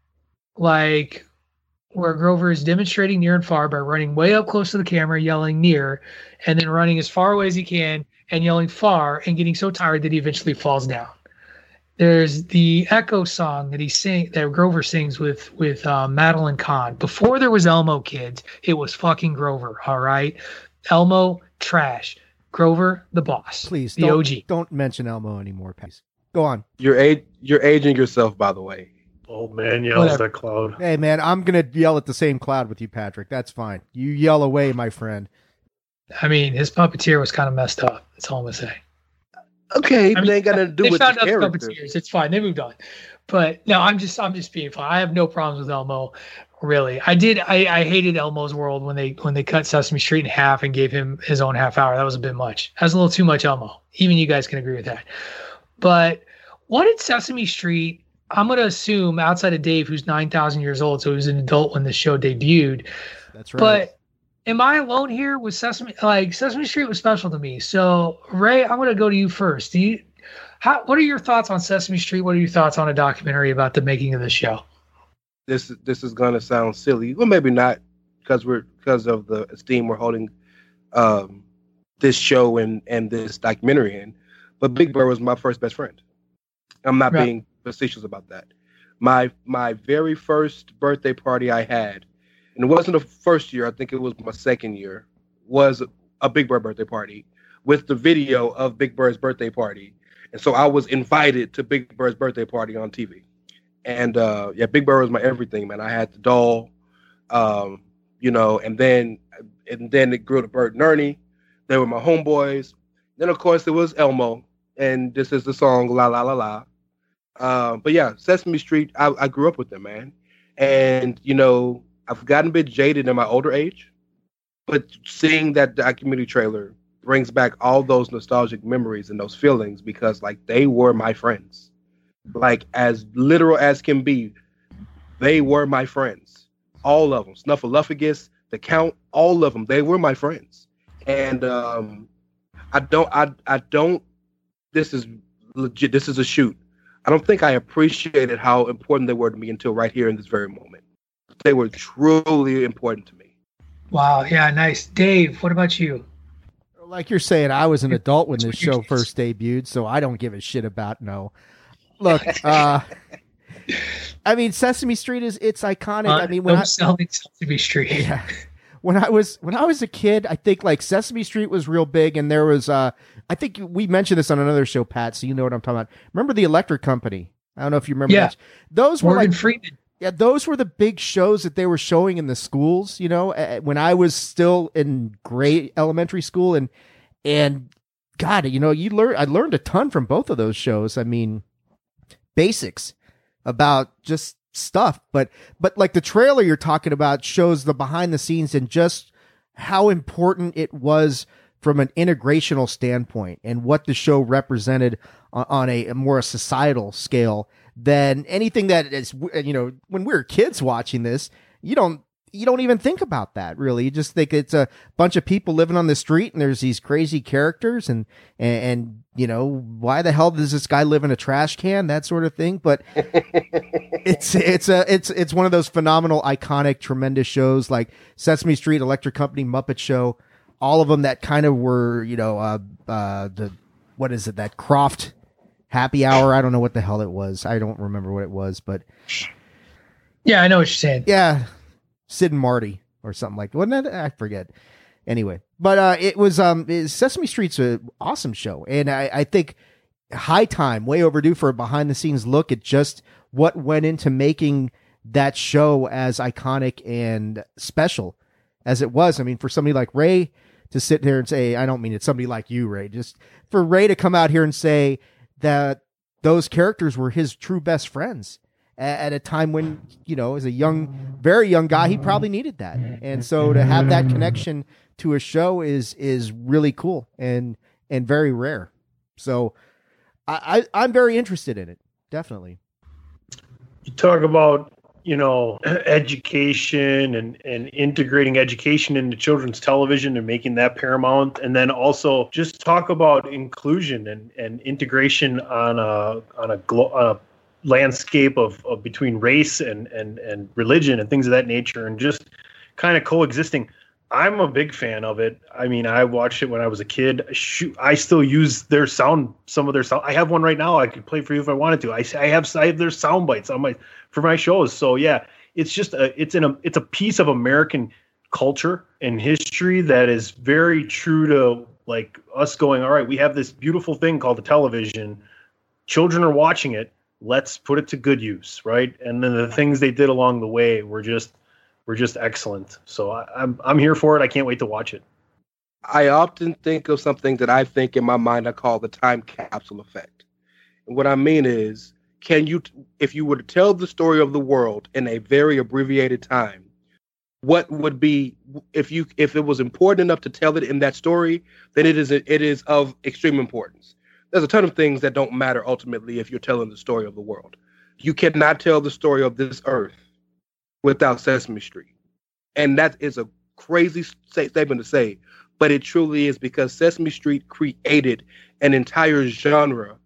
like where Grover is demonstrating near and far by running way up close to the camera, yelling near, and then running as far away as he can and yelling far and getting so tired that he eventually falls down. There's the Echo song that he sing that Grover sings with with uh, Madeline Kahn. Before there was Elmo, kids, it was fucking Grover. All right, Elmo trash. Grover the boss. Please, the don't, OG. Don't mention Elmo anymore, please. Go on. You're age, you're aging yourself, by the way. Old man yells Whatever. at cloud. Hey man, I'm gonna yell at the same cloud with you, Patrick. That's fine. You yell away, my friend. I mean, his puppeteer was kind of messed up. That's all I'm gonna say. Okay, I mean, they ain't got to do they with found the puppeteers. It's fine. They moved on. But no, I'm just I'm just being fine. I have no problems with Elmo. Really, I did. I, I hated Elmo's world when they when they cut Sesame Street in half and gave him his own half hour. That was a bit much. That was a little too much Elmo. Even you guys can agree with that. But what did Sesame Street I'm going to assume outside of Dave, who's 9,000 years old, so he was an adult when the show debuted. That's right. But am I alone here with Sesame? Like Sesame Street was special to me. So Ray, I'm going to go to you first. Do you? How, what are your thoughts on Sesame Street? What are your thoughts on a documentary about the making of the show? This this is going to sound silly, well, maybe not, because we're because of the esteem we're holding um, this show and and this documentary in. But Big Bird was my first best friend. I'm not right. being facetious about that. My my very first birthday party I had, and it wasn't the first year. I think it was my second year. Was a Big Bird birthday party with the video of Big Bird's birthday party, and so I was invited to Big Bird's birthday party on TV. And uh, yeah, Big Bird was my everything, man. I had the doll, um, you know, and then and then it grew to Bert and Ernie. They were my homeboys. Then of course it was Elmo, and this is the song La La La La. Uh, but yeah, Sesame Street. I, I grew up with them, man, and you know I've gotten a bit jaded in my older age, but seeing that documentary trailer brings back all those nostalgic memories and those feelings because like they were my friends, like as literal as can be. They were my friends, all of them. Snuffleupagus, the Count, all of them. They were my friends, and um, I don't, I, I don't. This is legit. This is a shoot. I don't think I appreciated how important they were to me until right here in this very moment. They were truly important to me. Wow. Yeah. Nice. Dave, what about you? Like you're saying, I was an adult when this show first debuted, so I don't give a shit about no. Look, <laughs> uh, I mean, Sesame Street is it's iconic. Uh, I mean, when I selling Sesame Street, <laughs> yeah. When I was when I was a kid, I think like Sesame Street was real big, and there was uh, I think we mentioned this on another show, Pat. So you know what I'm talking about. Remember the Electric Company? I don't know if you remember. Yeah, those were Morgan like Freeman. Yeah, those were the big shows that they were showing in the schools. You know, when I was still in grade elementary school, and and God, you know, you learn. I learned a ton from both of those shows. I mean, basics about just stuff, but but like the trailer you're talking about shows the behind the scenes and just how important it was from an integrational standpoint and what the show represented on, on a, a, more societal scale than anything that is you know when we were kids watching this you don't you don't even think about that really. You just think it's a bunch of people living on the street and there's these crazy characters and, and, and you know, why the hell does this guy live in a trash can? That sort of thing. But <laughs> it's, it's a, it's, it's one of those phenomenal, iconic, tremendous shows like Sesame Street, Electric Company, Muppet Show, all of them that kind of were, you know, uh, uh, the, what is it? That Krofft happy hour. I don't know what the hell it was. I don't remember what it was, but yeah, I know what you're saying. Yeah, Sid and Marty or something like wasn't that? I forget. Anyway, but uh, it was um Sesame Street's an awesome show, and I, I think high time, way overdue for a behind the scenes look at just what went into making that show as iconic and special as it was. I mean, for somebody like Ray to sit there and say, I don't mean it's somebody like you, Ray, just for Ray to come out here and say that those characters were his true best friends at a time when you know as a young very young guy he probably needed that. And so to have that connection to a show is is really cool and and very rare. So i, I i'm very interested in it definitely. You talk about you know <clears throat> education and and integrating education into children's television and making that paramount. And then also just talk about inclusion and and integration on a on a, glo- a landscape of, of between race and, and, and religion and things of that nature and just kind of coexisting. I'm a big fan of it. I mean, I watched it when I was a kid. Shoot, I still use their sound, some of their sound. I have one right now. I could play for you if I wanted to. I, I have I have their sound bites on my for my shows. So yeah, it's just a it's in a it's a piece of American culture and history that is very true to like us going. All right, we have this beautiful thing called the television. Children are watching it let's put it to good use, right? And then the things they did along the way were just were just excellent. So I, I'm I'm here for it. I can't wait to watch it. I often think of something that I think in my mind I call the time capsule effect. And what I mean is, can you, if you were to tell the story of the world in a very abbreviated time, what would be if you if it was important enough to tell it in that story, then it is it is of extreme importance there's a ton of things that don't matter ultimately if you're telling the story of the world. You cannot tell the story of this earth without Sesame Street. And that is a crazy statement to say, but it truly is because Sesame Street created an entire genre.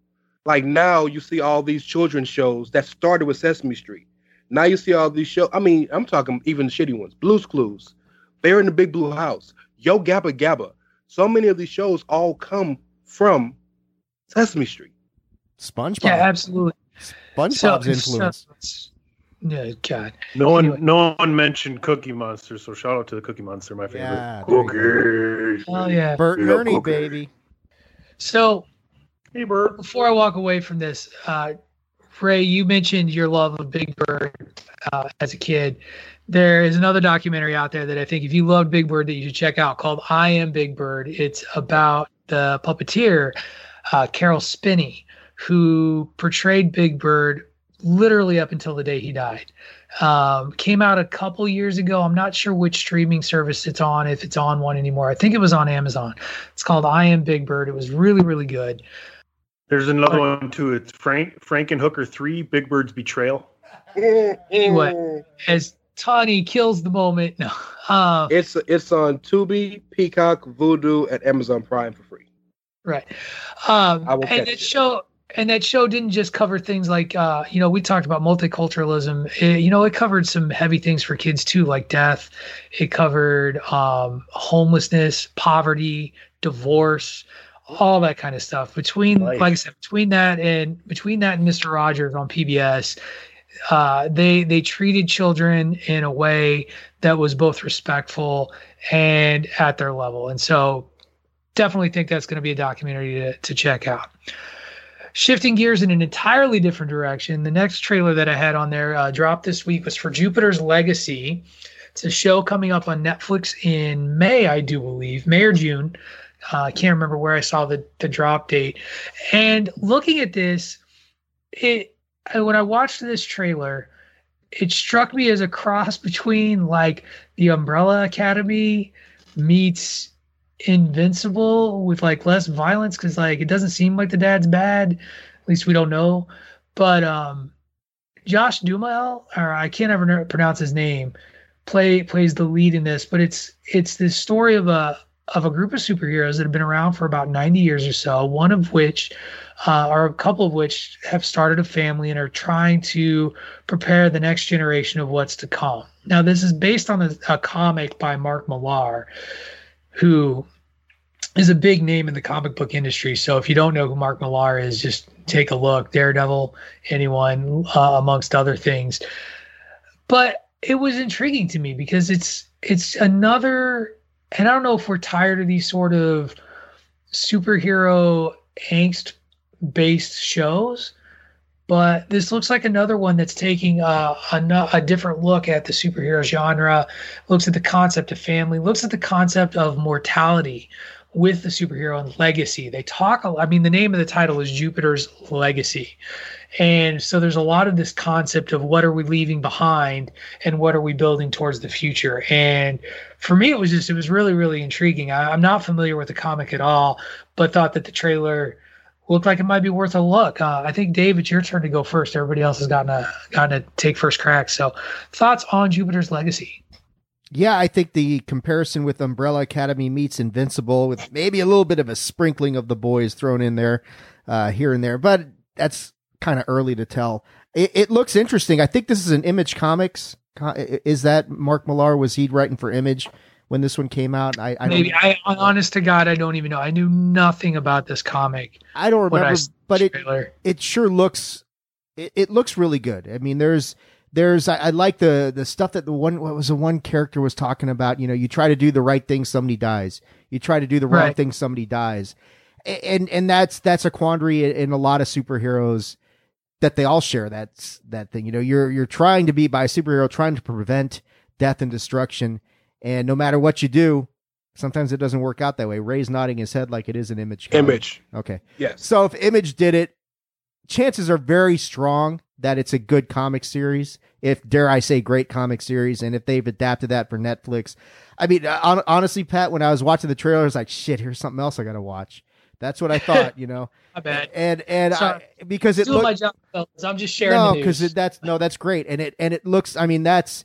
Like now you see all these children's shows that started with Sesame Street. Now you see all these shows. I mean, I'm talking even shitty ones. Blue's Clues, Bear in the Big Blue House, Yo Gabba Gabba. So many of these shows all come from Sesame Street. SpongeBob. Yeah, absolutely. SpongeBob's so, influence. So, yeah, God. No one, anyway. no one mentioned Cookie Monster, so shout out to the Cookie Monster, my favorite. Yeah, cookies. Oh yeah, Bert and Ernie, cookies. baby. So, hey Bert. Before I walk away from this, uh, Ray, you mentioned your love of Big Bird uh, as a kid. There is another documentary out there that I think if you loved Big Bird that you should check out called I Am Big Bird. It's about the puppeteer uh, Caroll Spinney, who portrayed Big Bird literally up until the day he died. Um, came out a couple years ago. I'm not sure which streaming service it's on, if it's on one anymore. I think it was on Amazon. It's called I Am Big Bird. It was really, really good. There's another but, one too. It's Frank Frank and Hooker Three: Big Bird's Betrayal. <laughs> anyway, as Tawny kills the moment. <laughs> No, uh, it's it's on Tubi, Peacock, Vudu, and Amazon Prime for free. Right. Um, and that show and that show didn't just cover things like uh, you know we talked about multiculturalism. It, you know it covered some heavy things for kids too like death. It covered um, homelessness poverty divorce all that kind of stuff. Between Life. like i said between that and between that and mr rogers on pbs uh, they they treated children in a way that was both respectful and at their level. And so definitely think that's going to be a documentary to, to check out shifting gears in an entirely different direction, the next trailer that I had on there uh, dropped this week was for Jupiter's Legacy. It's a show coming up on Netflix in May, I do believe, May or June. Uh, I can't remember where I saw the, the drop date. And looking at this, it when I watched this trailer, it struck me as a cross between like the Umbrella Academy meets invincible with like less violence because like it doesn't seem like the dad's bad. At least we don't know. But um josh duhamel or i can't ever pronounce his name play plays the lead in this but it's it's this story of a of a group of superheroes that have been around for about 90 years or so one of which uh, or a couple of which have started a family and are trying to prepare the next generation of what's to come. Now this is based on a, a comic by mark millar who is a big name in the comic book industry. So if you don't know who Mark Millar is, just take a look. Daredevil, anyone, uh, amongst other things. But it was intriguing to me because it's it's another, and I don't know if we're tired of these sort of superhero angst based shows but this looks like another one that's taking uh, a, a, a, different look at the superhero genre. Looks at the concept of family. Looks at the concept of mortality with the superhero and legacy. They talk i mean the name of the title is jupiter's legacy. And so there's a lot of this concept of what are we leaving behind and what are we building towards the future. And for me it was just it was really really intriguing. I, i'm not familiar with the comic at all but thought that the trailer looked like it might be worth a look. Uh, I think Dave, it's your turn to go first. Everybody else has gotten a gotten to take first crack. So, thoughts on Jupiter's Legacy? Yeah, I think the comparison with Umbrella Academy meets Invincible, with maybe a little bit of a sprinkling of the boys thrown in there, uh, here and there, but that's kind of early to tell. It, it, looks interesting. I think this is an Image Comics. Is that Mark Millar? Was he writing for Image? When this one came out. I, I maybe I, honest to God, I don't even know. I knew nothing about this comic. I don't remember, I but it it sure looks it, it looks really good. I mean, there's there's I, I, like the the stuff that the one what was the one character was talking about. You know, you try to do the right thing, somebody dies. You try to do the wrong right. thing, somebody dies. And and that's that's a quandary in a lot of superheroes that they all share that that thing. You know, you're you're trying to be by a superhero, trying to prevent death and destruction, and no matter what you do, sometimes it doesn't work out that way. Ray's nodding his head like it is an image. Image. Okay. Yes. So if Image did it, chances are very strong that it's a good comic series. If dare I say, great comic series, and if they've adapted that for Netflix, I mean, uh, honestly, Pat, when I was watching the trailer, I was like, shit, here's something else I got to watch That's what I <laughs> thought. You know. My bad. And and I, because it looks. my job, I'm just sharing. No, because that's no, that's great, and it and it looks. I mean, that's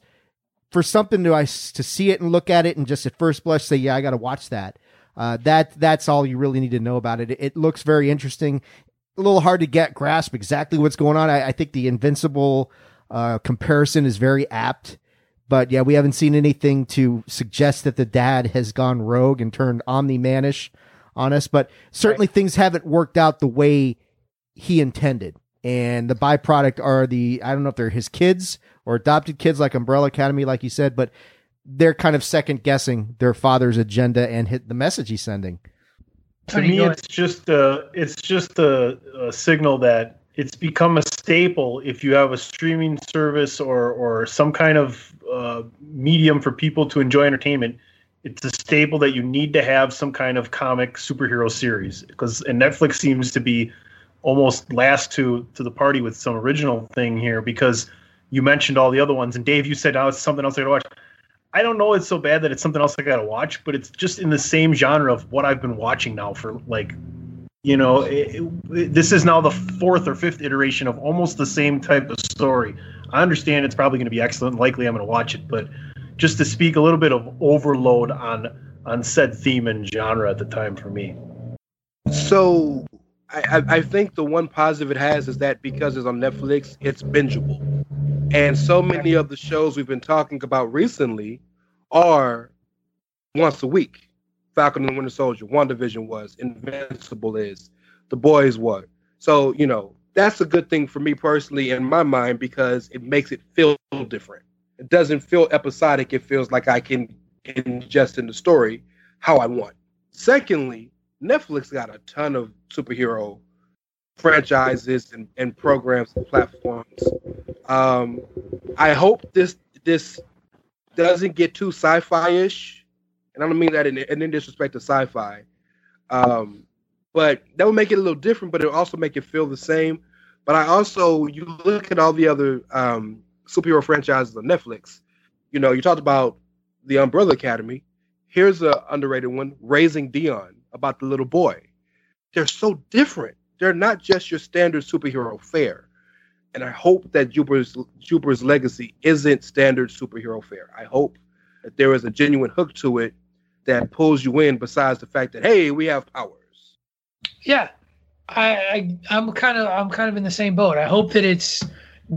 for something to I to see it and look at it and just at first blush say, yeah, I got to watch that. Uh, that that's all you really need to know about it. it. It looks very interesting. A little hard to get grasp exactly what's going on. I, I think the Invincible uh, comparison is very apt, but yeah, we haven't seen anything to suggest that the dad has gone rogue and turned omni manish on us. But certainly right. things haven't worked out the way he intended, and the byproduct are the I don't know if they're his kids or adopted kids like Umbrella Academy, like you said, but they're kind of second guessing their father's agenda and hit the message he's sending. To me, it's just a it's just a, a, signal that it's become a staple if you have a streaming service or or some kind of uh, medium for people to enjoy entertainment. It's a staple that you need to have some kind of comic superhero series because and Netflix seems to be almost last to to the party with some original thing here because you mentioned all the other ones and Dave, you said now oh, it's something else I got to watch. I don't know it's so bad that it's something else I got to watch, but it's just in the same genre of what I've been watching now for like, you know, it, it, this is now the fourth or fifth iteration of almost the same type of story. I understand it's probably to be excellent. Likely, I'm to watch it, but just to speak a little bit of overload on on said theme and genre at the time for me. So, I, I think the one positive it has is that because it's on Netflix, it's bingeable. And so many of the shows we've been talking about recently are once a week. Falcon and the Winter Soldier, WandaVision was, Invincible is, The Boys were. So, you know, that's a good thing for me personally in my mind because it makes it feel different. It doesn't feel episodic. It feels like I can ingest in the story how I want. Secondly, Netflix got a ton of superhero franchises and, and programs and platforms. Um, I hope this this doesn't get too sci-fi-ish, and I don't mean that in, in disrespect to sci-fi. Um, but that would make it a little different, but it also make it feel the same. But I also you look at all the other um, superhero franchises on Netflix. You know, you talked about the Umbrella Academy. Here's a underrated one, Raising Dion, about the little boy. They're so different they're not just your standard superhero fare. And I hope that Jupiter's Jupiter's legacy isn't standard superhero fare. I hope that there is a genuine hook to it that pulls you in besides the fact that hey, we have powers. Yeah. I, I I'm kind of I'm kind of in the same boat. I hope that it's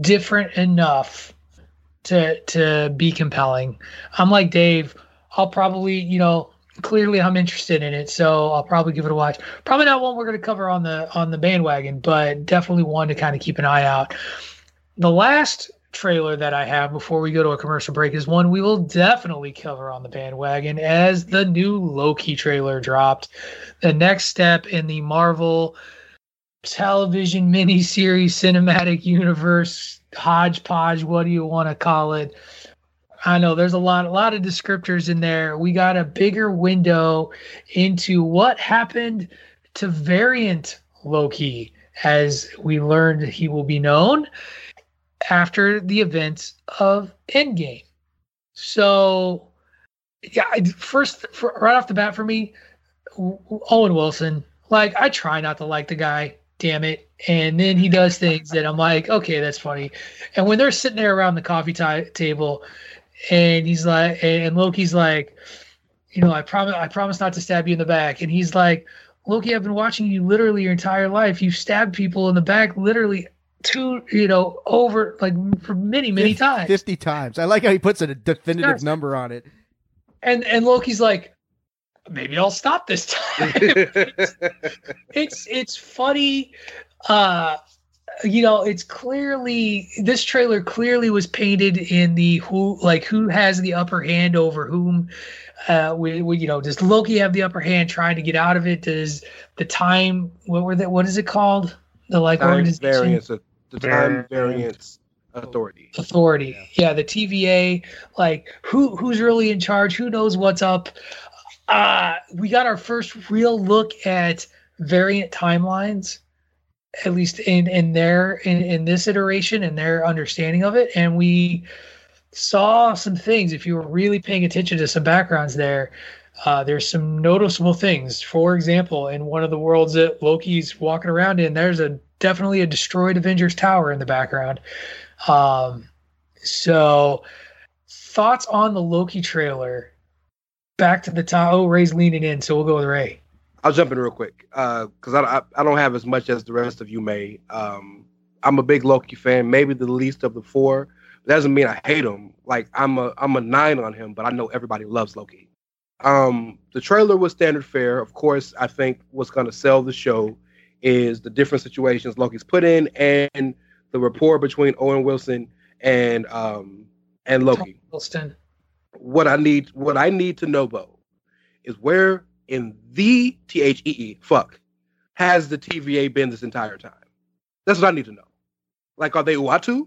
different enough to to be compelling. I'm like Dave. I'll probably, you know, clearly I'm interested in it, so I'll probably give it a watch. Probably not one we're going to cover on the on the bandwagon, but definitely one to kind of keep an eye out. The last trailer that I have before we go to a commercial break is one we will definitely cover on the bandwagon as the new Loki trailer dropped. The next step in the Marvel television miniseries cinematic universe hodgepodge, what do you want to call it? I know there's a lot, a lot of descriptors in there. We got a bigger window into what happened to variant Loki, as we learned he will be known after the events of Endgame. So, yeah, first, for, right off the bat for me, Owen Wilson. Like, I try not to like the guy, damn it. And then he does things that I'm like, okay, that's funny. And when they're sitting there around the coffee t- table and he's like, and Loki's like, you know, I promise, I promise not to stab you in the back. And he's like, Loki, I've been watching you literally your entire life. You've stabbed people in the back literally two, you know, over like for many, many times. Fifty times. I like how he puts a definitive number on it. And and Loki's like, maybe I'll stop this time. it's, <laughs> <laughs> it's it's funny. Uh you know, it's clearly this trailer clearly was painted in the who like who has the upper hand over whom. Uh, we, we, you know, does Loki have the upper hand trying to get out of it? Does the time what were that? What is it called? The like time variance, the time variance authority. Authority, yeah. yeah. The TVA, like who who's really in charge? Who knows what's up? Uh, we got our first real look at variant timelines at least in in their in, in this iteration and their understanding of it and we saw some things if you were really paying attention to some backgrounds there Uh, there's some noticeable things. For example, in one of the worlds that Loki's walking around in, there's a definitely a destroyed Avengers Tower in the background. Um, so, thoughts on the Loki trailer? Back to the top. Oh, Ray's leaning in, so we'll go with Ray. I'll jump in real quick because uh, I, I don't have as much as the rest of you may. Um, I'm a big Loki fan, maybe the least of the four. That doesn't mean I hate him. Like I'm a I'm a nine on him, but I know everybody loves Loki. Um, the trailer was standard fare. Of course, I think what's going to sell the show is the different situations Loki's put in and the rapport between Owen Wilson and um and Loki. Wilson. What I need what I need to know though is where in the T H E E fuck has the TVA been this entire time? That's what I need to know. Like, are they Uatu?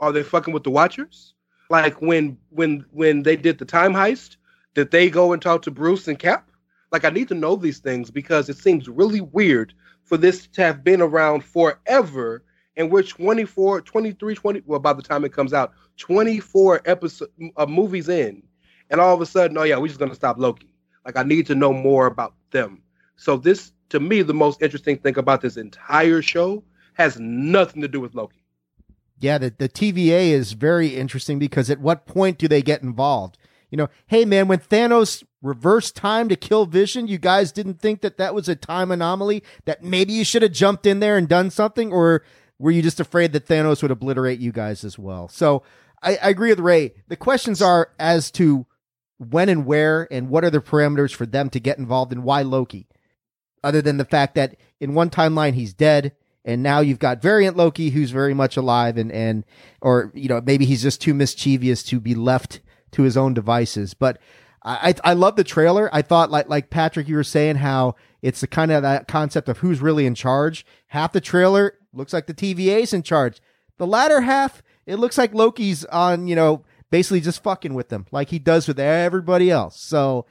Are they fucking with the Watchers? Like when when when they did the time heist, did they go and talk to Bruce and Cap? Like I need to know these things because it seems really weird for this to have been around forever and we're 24 23 20 well by the time it comes out 24 episode uh, movies in and all of a sudden oh yeah we're just going to stop loki like i need to know more about them so this to me the most interesting thing about this entire show has nothing to do with loki yeah the, the tva is very interesting because at what point do they get involved you know hey man when thanos reversed time to kill Vision? You guys didn't think that that was a time anomaly that maybe you should have jumped in there and done something, or were you just afraid that Thanos would obliterate you guys as well? So I, I agree with Ray. The questions are as to when and where and what are the parameters for them to get involved and why Loki, other than the fact that in one timeline he's dead. And now you've got variant Loki who's very much alive and, and, or, you know, maybe he's just too mischievous to be left to his own devices. But I, I love the trailer. I thought like like Patrick, you were saying how it's the kind of that concept of who's really in charge. Half the trailer looks like the TVA's in charge. The latter half, it looks like Loki's on, you know, basically just fucking with them like he does with everybody else. So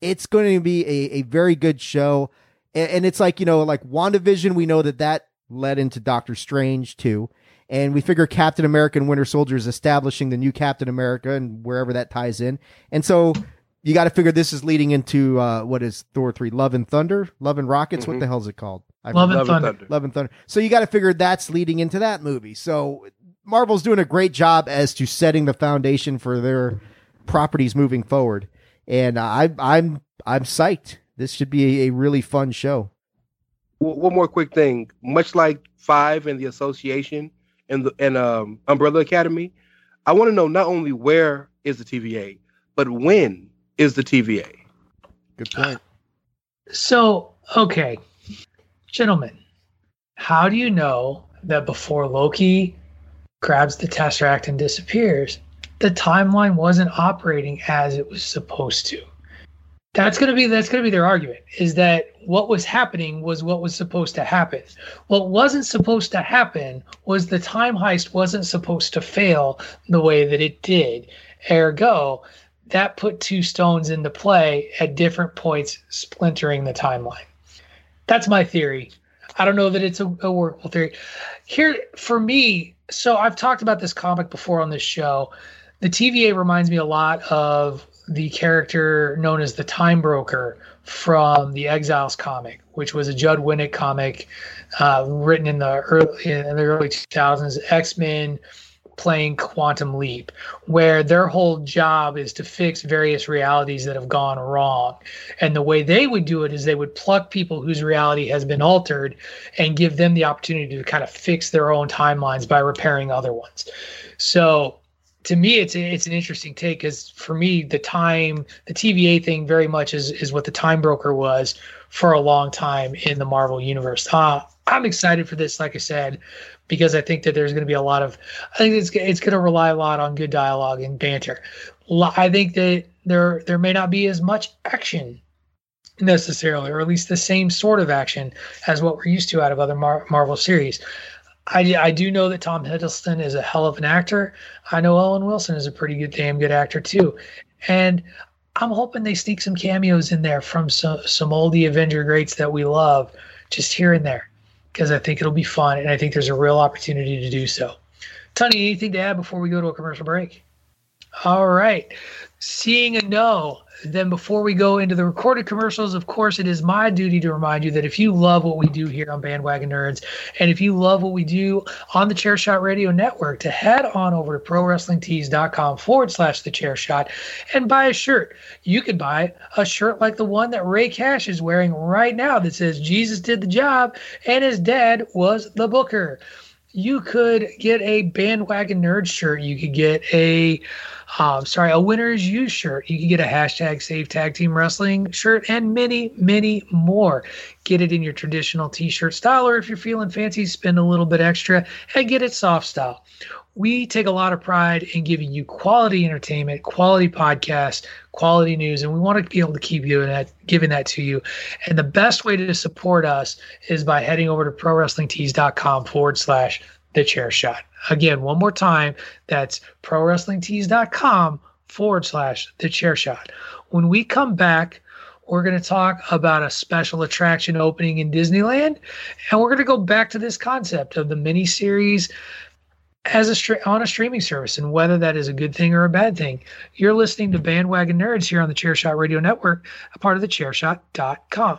it's going to be a, a very good show. And, and it's like, you know, like WandaVision, we know that that led into Doctor Strange too. And we figure Captain America and Winter Soldier is establishing the new Captain America and wherever that ties in. And so you got to figure this is leading into uh, what is Thor three? Love and Thunder, Love and Rockets. Mm-hmm. What the hell is it called? Love, and, Love Thunder. and Thunder. Love and Thunder. So you got to figure that's leading into that movie. So Marvel's doing a great job as to setting the foundation for their properties moving forward, and I, I'm I'm psyched. This should be a, a really fun show. One more quick thing, much like Five and the Association and the and um, Umbrella Academy, I want to know not only where is the TVA, but when is the TVA. Good point. So, okay, gentlemen, how do you know that before Loki grabs the Tesseract and disappears, the timeline wasn't operating as it was supposed to? That's gonna be that's gonna be their argument. Is that what was happening was what was supposed to happen. What wasn't supposed to happen was the time heist wasn't supposed to fail the way that it did. Ergo, that put two stones into play at different points, splintering the timeline. That's my theory. I don't know that it's a, a, workable theory. Here, for me, so I've talked about this comic before on this show. The TVA reminds me a lot of the character known as the Time Broker from the Exiles comic, which was a Judd Winick comic uh, written in the early in the early 2000s. X Men playing Quantum Leap, where their whole job is to fix various realities that have gone wrong. And the way they would do it is they would pluck people whose reality has been altered and give them the opportunity to kind of fix their own timelines by repairing other ones. So to me, it's it's an interesting take because for me, the time, the TVA thing very much is, is what the time broker was for a long time in the Marvel universe. Uh, I'm excited for this, like I said because I think that there's going to be a lot of, I think it's it's going to rely a lot on good dialogue and banter. I think that there there may not be as much action necessarily, or at least the same sort of action as what we're used to out of other Mar- Marvel series. I, I do know that Tom Hiddleston is a hell of an actor. I know Owen Wilson is a pretty good, damn good actor too, and I'm hoping they sneak some cameos in there from some some oldie Avenger greats that we love, just here and there because I think it'll be fun and I think there's a real opportunity to do so. Tony, anything to add before we go to a commercial break? All right. Seeing a no, then before we go into the recorded commercials, of course, it is my duty to remind you that if you love what we do here on Bandwagon Nerds, and if you love what we do on the Chairshot Radio Network, to head on over to ProWrestlingTees.com forward slash the chair shot and buy a shirt. You could buy a shirt like the one that Ray Cash is wearing right now that says Jesus did the job and his dad was the booker. You could get a bandwagon nerd shirt. You could get a um, sorry, a winner's you shirt. You could get a hashtag Save Tag Team Wrestling shirt and many, many more. Get it in your traditional t-shirt style, or if you're feeling fancy, spend a little bit extra and get it soft style. We take a lot of pride in giving you quality entertainment, quality podcast, quality news, and we want to be able to keep giving that, giving that to you. And the best way to support us is by heading over to prowrestlingtees.com forward slash the chair shot. Again, one more time, that's prowrestlingtees.com forward slash the chair shot. When we come back, we're going to talk about a special attraction opening in Disneyland, and we're going to go back to this concept of the mini series as a on a streaming service and whether that is a good thing or a bad thing. You're listening to Bandwagon Nerds here on the Chairshot Radio Network, a part of the chairshot.com.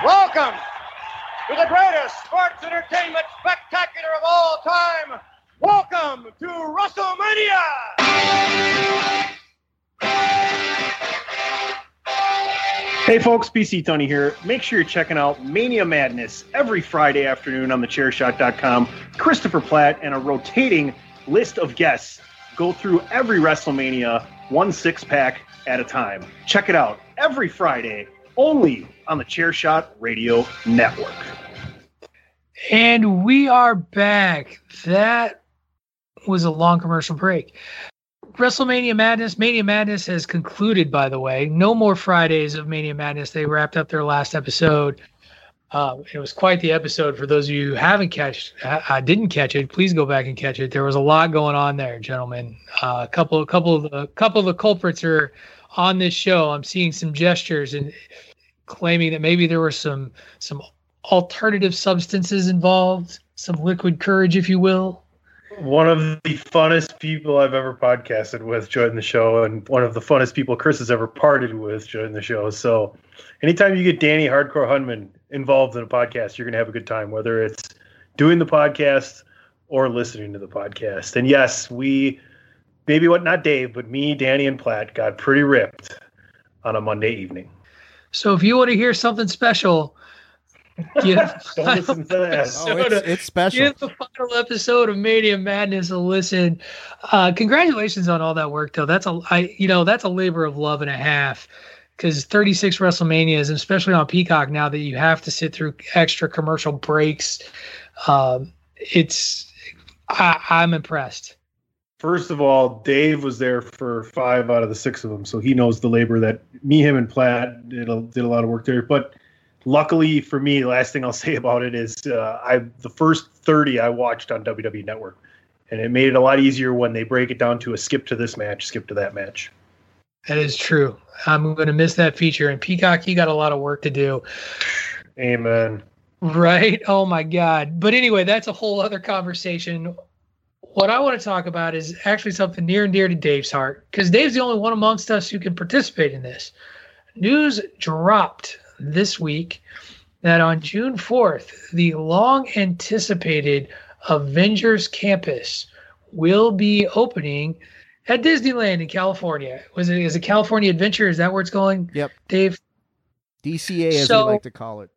Welcome to the greatest sports entertainment spectacular of all time. Welcome to WrestleMania! Hey folks, PC Tony here. Make sure you're checking out Mania Madness every Friday afternoon on thechairshot.com. Christopher Platt and a rotating list of guests go through every WrestleMania one six pack at a time. Check it out every Friday only on the Chairshot Radio Network. And we are back. That was a long commercial break. WrestleMania Madness, Mania Madness has concluded, by the way. No more Fridays of Mania Madness. They wrapped up their last episode. Um, it was quite the episode for those of you who haven't catch, I didn't catch it. Please go back and catch it. There was a lot going on there, gentlemen. Uh, a couple, a couple of the, couple of the culprits are on this show. I'm seeing some gestures and claiming that maybe there were some some alternative substances involved, some liquid courage, if you will. One of the funnest people I've ever podcasted with joined the show, and one of the funnest people Chris has ever parted with joined the show. So, anytime you get Danny Hardcore Hunman involved in a podcast, you're going to have a good time, whether it's doing the podcast or listening to the podcast. And yes, we maybe what not Dave, but me, Danny, and Platt got pretty ripped on a Monday evening. So if you want to hear something special, Give <laughs> Don't listen to that. <laughs> Oh, it's, it's, special. Give the final episode of Mania Madness a listen. Uh, congratulations on all that work, though. That's a, I, you know, that's a labor of love and a half. Because 36 WrestleManias, and especially on Peacock now that you have to sit through extra commercial breaks, um, it's I, I'm impressed. First of all, Dave was there for five out of the six of them, so he knows the labor that me, him, and Platt did a, did a lot of work there. But luckily for me, the last thing I'll <laughs> say about it is uh, I the first 30 I watched on WWE Network, and it made it a lot easier when they break it down to a skip to this match, skip to that match. That is true. I'm going to miss that feature. And Peacock, you got a lot of work to do. Amen. Right? Oh my God. But anyway, that's a whole other conversation. What I want to talk about is actually something near and dear to Dave's heart because Dave's the only one amongst us who can participate in this. News dropped this week that on June 4th, the long anticipated Avengers campus will be opening at Disneyland in California. Was it is it California Adventure? Is that where it's going? Yep. Dave. DCA as so, we like to call it.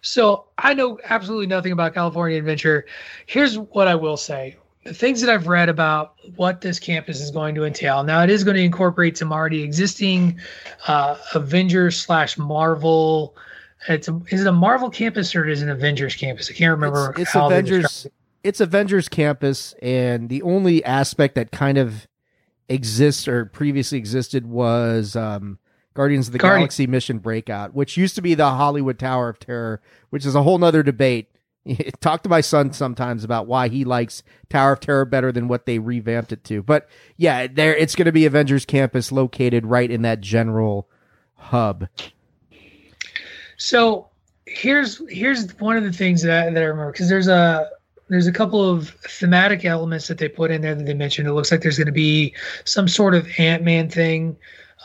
So I know absolutely nothing about California Adventure. Here's what I will say things that I've read about what this campus is going to entail. Now, it is going to incorporate some already existing uh, Avengers slash Marvel. It's a, is it a Marvel campus or is it an Avengers campus? I can't remember. It's, it's Avengers. It's Avengers campus, and the only aspect that kind of exists or previously existed was um, Guardians of the Guardian. Galaxy Mission Breakout, which used to be the Hollywood Tower of Terror, which is a whole nother debate <laughs> talk to my son sometimes about why he likes Tower of Terror better than what they revamped it to. But yeah, there it's going to be Avengers Campus located right in that general hub. So here's here's one of the things that, that I remember because there's a there's a couple of thematic elements that they put in there that they mentioned. It looks like there's going to be some sort of Ant Man thing.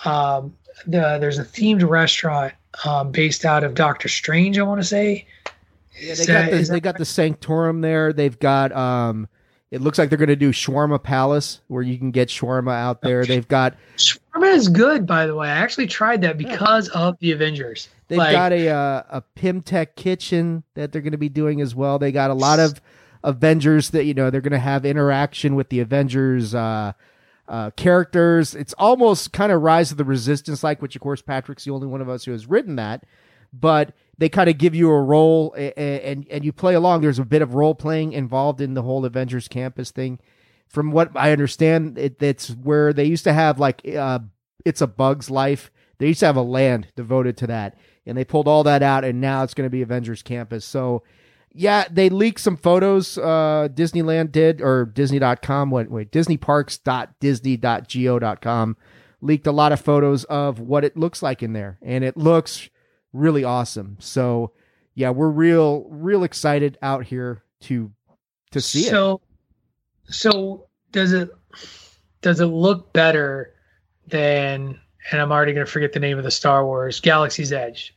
Um, the, there's a themed restaurant um, based out of Doctor Strange. I want to say yeah, they got the, they got the Sanctorum there. They've got um it looks like they're going to do Shawarma Palace where you can get shawarma out there. They've got shawarma is good by the way. I actually tried that because of the Avengers. They've like, got a uh, a Pimtech kitchen that they're going to be doing as well. They got a lot of Avengers that you know they're going to have interaction with the Avengers uh, uh, characters. It's almost kind of Rise of the Resistance like, which of course Patrick's the only one of us who has written that, but they kind of give you a role and, and, and you play along. There's a bit of role playing involved in the whole Avengers Campus thing. From what I understand, it, it's where they used to have like uh, it's a Bug's Life. They used to have a land devoted to that, and they pulled all that out, and now it's going to be Avengers Campus. So, yeah, they leaked some photos. Uh, Disneyland did, or Disney.com. Wait, wait, DisneyParks.Disney.go.com leaked a lot of photos of what it looks like in there, and it looks really awesome. So yeah, we're real real excited out here to to see so, it. So so does it does it look better than and I'm already gonna forget the name of the Star Wars Galaxy's Edge?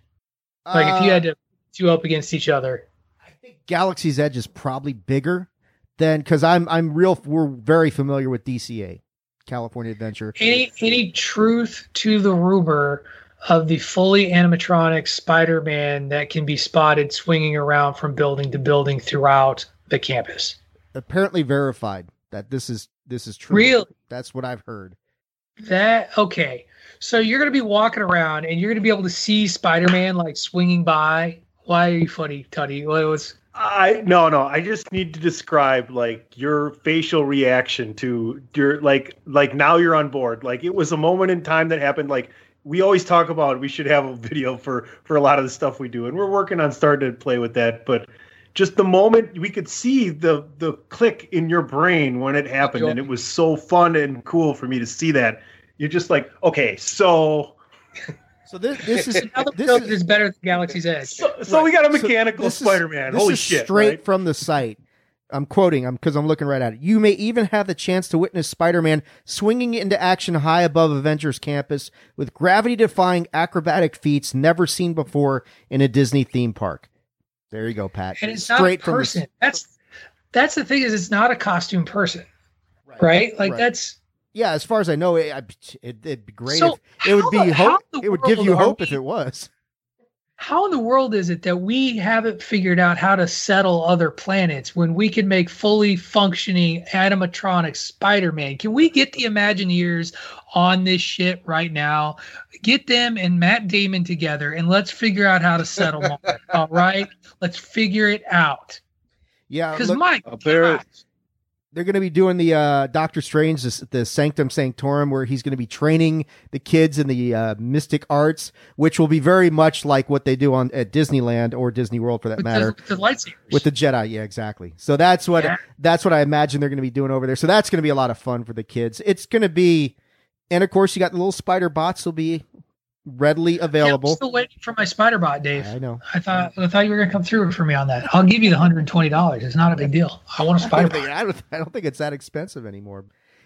Like uh, if you had to two up against each other. I think Galaxy's Edge is probably bigger than because I'm I'm real we're very familiar with DCA, California Adventure. Any any truth to the rumor of the fully animatronic Spider-Man that can be spotted swinging around from building to building throughout the campus. Apparently verified that this is this is true. Real. That's what I've heard. That okay. So you're going to be walking around and you're going to be able to see Spider-Man like swinging by. Why are you funny, Tuddy? What was I no no. I just need to describe like your facial reaction to your like like now you're on board. Like it was a moment in time that happened like we always talk about we should have a video for for a lot of the stuff we do, and we're working on starting to play with that. But just the moment we could see the the click in your brain when it happened, and it was so fun and cool for me to see that. You're just like, okay, so. <laughs> So this this is this is, is better than Galaxy's Edge. So, so right. we got a mechanical so Spider-Man. This Holy is shit! Straight right? from the site. I'm quoting I'm because I'm looking right at it. You may even have the chance to witness Spider-Man swinging into action high above Avengers campus with gravity-defying acrobatic feats never seen before in a Disney theme park. There you go, Pat. And it's Straight not a person. The... That's that's the thing is it's not a costume person, right? right? Like right. that's yeah. As far as I know, it, it would be great. So if, it would be hope. It would give you hope we, if it was how in the world is it that we haven't figured out how to settle other planets when we can make fully functioning animatronic Spider-Man? Can we get the Imagineers on this shit right now? Get them and Matt Damon together and let's figure out how to settle <laughs> all right? Let's figure it out. Yeah, because my God, they're going to be doing the uh, Doctor Strange, the, the, Sanctum Sanctorum, where he's going to be training the kids in the uh, mystic arts, which will be very much like what they do on at Disneyland or Disney World, for that with matter. The, the lightsabers with the Jedi, yeah, exactly. So that's what yeah. that's what I imagine they're going to be doing over there. So that's going to be a lot of fun for the kids. It's going to be, and of course, you got the little spider bots will be readily available. Yeah, I'm still waiting for my spider bot, Dave. I know. I thought I thought you were going to come through for me on that. I'll give you the hundred and twenty dollars. It's not a big deal. I want a <laughs> spider bot. I don't, I don't think it's that expensive anymore.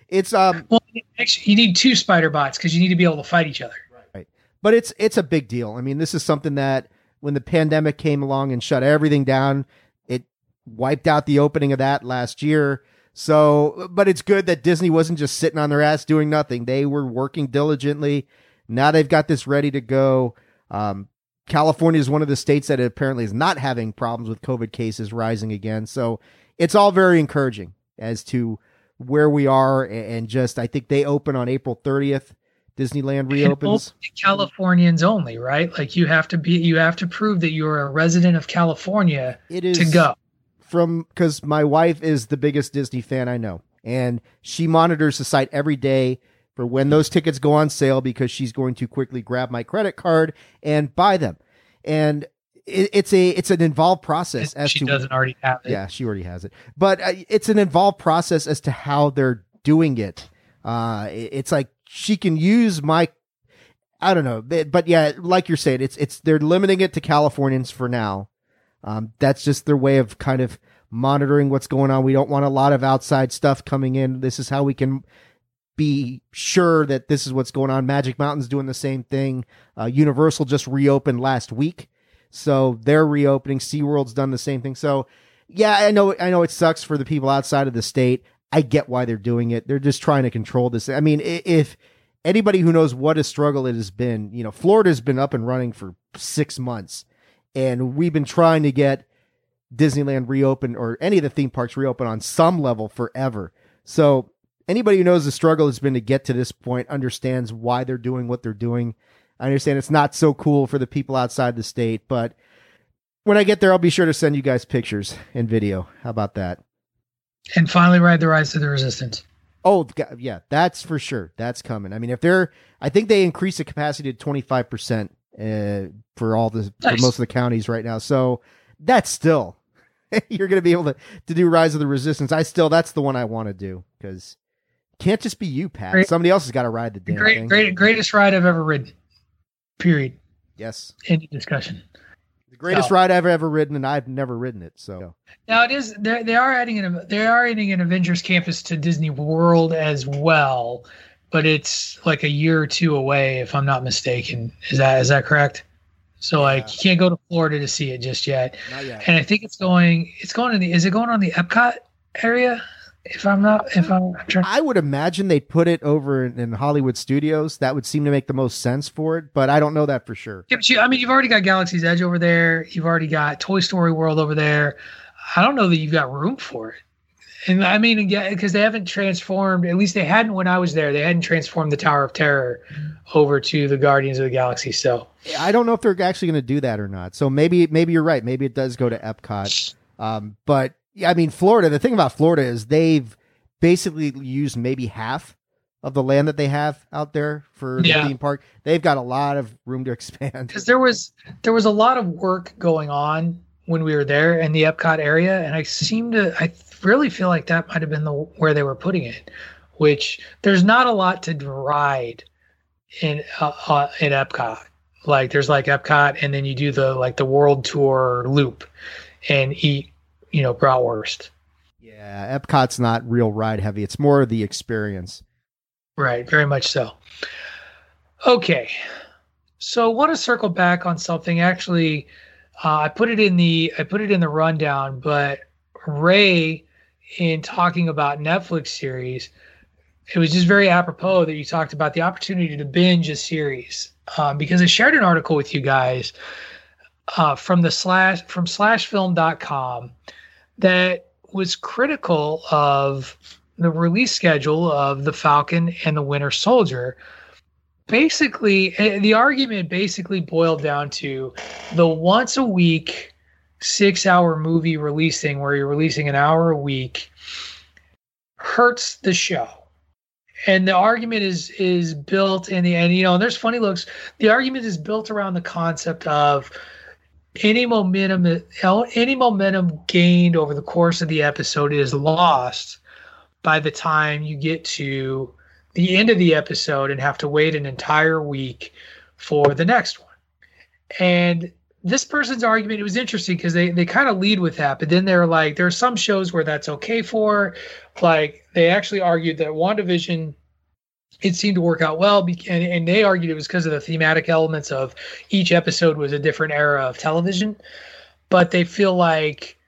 It's um. Well, actually, you need two spider bots because you need to be able to fight each other. Right. But it's it's a big deal. I mean, this is something that when the pandemic came along and shut everything down, it wiped out the opening of that last year. So, but it's good that Disney wasn't just sitting on their ass doing nothing. They were working diligently now they've got this ready to go. Um, California is one of the states that apparently is not having problems with COVID cases rising again. So it's all very encouraging as to where we are. And just, I think they open on April 30th. Disneyland reopens. Californians only, right? Like you have to be, you have to prove that you're a resident of California it is to go. From because my wife is the biggest Disney fan I know, and she monitors the site every day for when those tickets go on sale because she's going to quickly grab my credit card and buy them. And it, it's a it's an involved process as she to, doesn't already have it. Yeah, she already has it. But uh, it's an involved process as to how they're doing it. Uh, it, it's like she can use my I don't know, but yeah, like you're saying, it's it's they're limiting it to Californians for now. Um, that's just their way of kind of monitoring what's going on. We don't want a lot of outside stuff coming in. This is how we can be sure that this is what's going on. Magic Mountain's doing the same thing. Uh, Universal just reopened last week, so they're reopening. SeaWorld's done the same thing. So, yeah, I know, I know it sucks for the people outside of the state. I get why they're doing it. They're just trying to control this. I mean, if anybody who knows what a struggle it has been, you know, Florida's been up and running for six months, and we've been trying to get Disneyland reopened or any of the theme parks reopened on some level forever. So anybody who knows the struggle has been to get to this point understands why they're doing what they're doing. I understand it's not so cool for the people outside the state, but when I get there, I'll be sure to send you guys pictures and video. How about that? And finally, ride the rise to the resistance. Oh, yeah, that's for sure. That's coming. I mean, if they're, I think they increase the capacity to 25% uh, for all the, nice. for most of the counties right now. So that's still, <laughs> you're going to be able to, to do Rise of the Resistance. I still, that's the one I want to do because can't just be you, Pat. Great, Somebody else has got to ride the damn great, thing. Great, greatest ride I've ever ridden. Period. Yes. End discussion. The greatest ride I've ever ridden, and I've never ridden it. So now it is. They are adding an they are adding an Avengers campus to Disney World as well, but it's like a year or two away, if I'm not mistaken. Is that is that correct? So yeah. like you can't go to Florida to see it just yet. Not yet. And I think it's going. It's going in the. Is it going on the Epcot area? If I'm not, if I'm trying. I would imagine they'd put it over in, in, Hollywood studios. That would seem to make the most sense for it, but I don't know that for sure. Yeah, but you, I mean, you've already got Galaxy's Edge over there. You've already got Toy Story World over there. I don't know that you've got room for it. And I mean, yeah, because they haven't transformed. At least they hadn't when I was there. They hadn't transformed the Tower of Terror over to the Guardians of the Galaxy. So I don't know if they're actually going to do that or not. So maybe, maybe you're right. Maybe it does go to Epcot. Um, but yeah, I mean, Florida, the thing about Florida is they've basically used maybe half of the land that they have out there for the theme park. They've got a lot of room to <laughs> expand. Because there was there was a lot of work going on when we were there in the Epcot area, and I seem to I really feel like that might have been the where they were putting it. Which there's not a lot to ride in uh, uh, in Epcot. Like there's like Epcot, and then you do the like the world tour loop, and eat you know bratwurst. Yeah, Epcot's not real ride heavy. It's more the experience. Right, very much so. Okay, so I want to circle back on something. Actually, uh, I put it in the I put it in the rundown, but Ray, in talking about Netflix series, it was just very apropos that you talked about the opportunity to binge a series um, because I shared an article with you guys uh, from the slash from slashfilm.com that was critical of the release schedule of the Falcon and the Winter Soldier. Basically, eh, the argument basically boiled down to the once a week six hour movie releasing where you're releasing an hour a week hurts the show and the argument is is built in the end you know and there's funny looks the argument is built around the concept of any momentum any momentum gained over the course of the episode is lost by the time you get to the end of the episode and have to wait an entire week for the next one. And this person's argument it was interesting because they, they kind of lead with that but then they're like there are some shows where that's okay for like they actually argued that wandavision it seemed to work out well and, and they argued it was because of the thematic elements of each episode was a different era of television but they feel like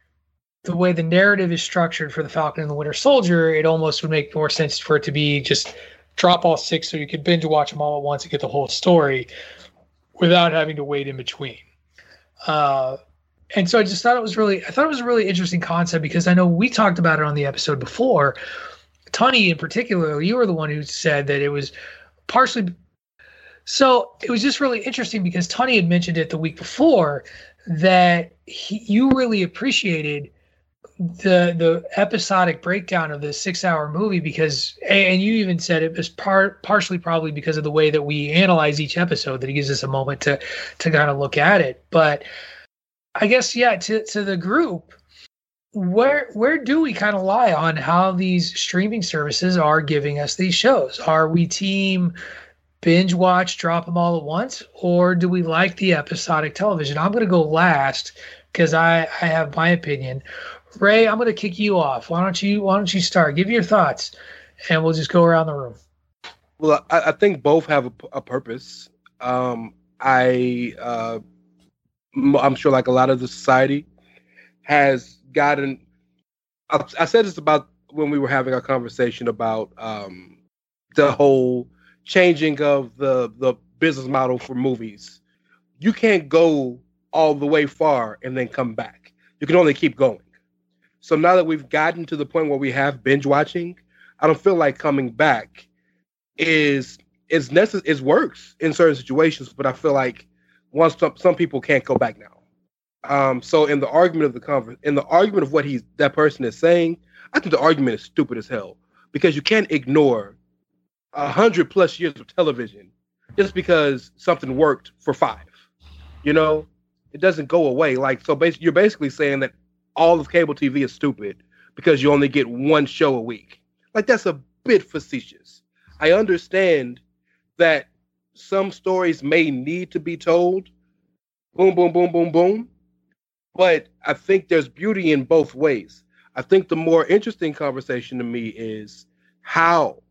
the way the narrative is structured for the falcon and the winter soldier it almost would make more sense for it to be just drop all six so you could binge watch them all at once and get the whole story without having to wait in between uh, and so I just thought it was really, I thought it was a really interesting concept because I know we talked about it on the episode before. Tony, in particular, you were the one who said that it was partially. So it was just really interesting because Tony had mentioned it the week before that he, you really appreciated the the episodic breakdown of the six hour movie because and you even said it was part partially probably because of the way that we analyze each episode that it gives us a moment to to kind of look at it but i guess yeah to to the group where where do we kind of lie on how these streaming services are giving us these shows are we team binge watch drop them all at once or do we like the episodic television i'm going to go last because i i have my opinion Ray, I'm going to kick you off. Why don't you Why don't you start? Give your thoughts, and we'll just go around the room. Well, I, I think both have a, a purpose. Um, I uh, I'm sure, like a lot of the society, has gotten. I, I said this about when we were having our conversation about um, the whole changing of the the business model for movies. You can't go all the way far and then come back. You can only keep going. So now that we've gotten to the point where we have binge watching, I don't feel like coming back is is necessary. It works in certain situations, but I feel like once some, some people can't go back now. Um, so in the argument of the conference, in the argument of what he's that person is saying, I think the argument is stupid as hell because you can't ignore a hundred plus years of television just because something worked for five. You know, it doesn't go away. Like so, you're basically saying that all of cable TV is stupid because you only get one show a week. Like that's a bit facetious. I understand that some stories may need to be told. Boom, boom, boom, boom, boom. But I think there's beauty in both ways. I think the more interesting conversation to me is how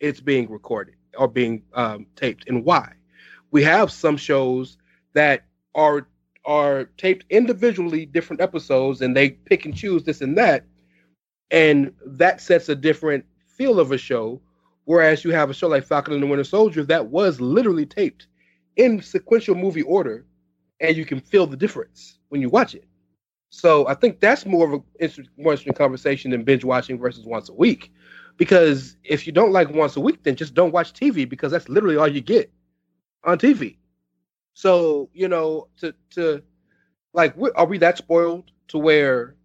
it's being recorded or being um, taped and why. We have some shows that are are taped individually, different episodes, and they pick and choose this and that. And that sets a different feel of a show. Whereas you have a show like Falcon and the Winter Soldier that was literally taped in sequential movie order, and you can feel the difference when you watch it. So I think that's more of a more interesting conversation than binge watching versus once a week. Because if you don't like once a week, then just don't watch TV because that's literally all you get on TV. So you know, to to like, are we that spoiled to where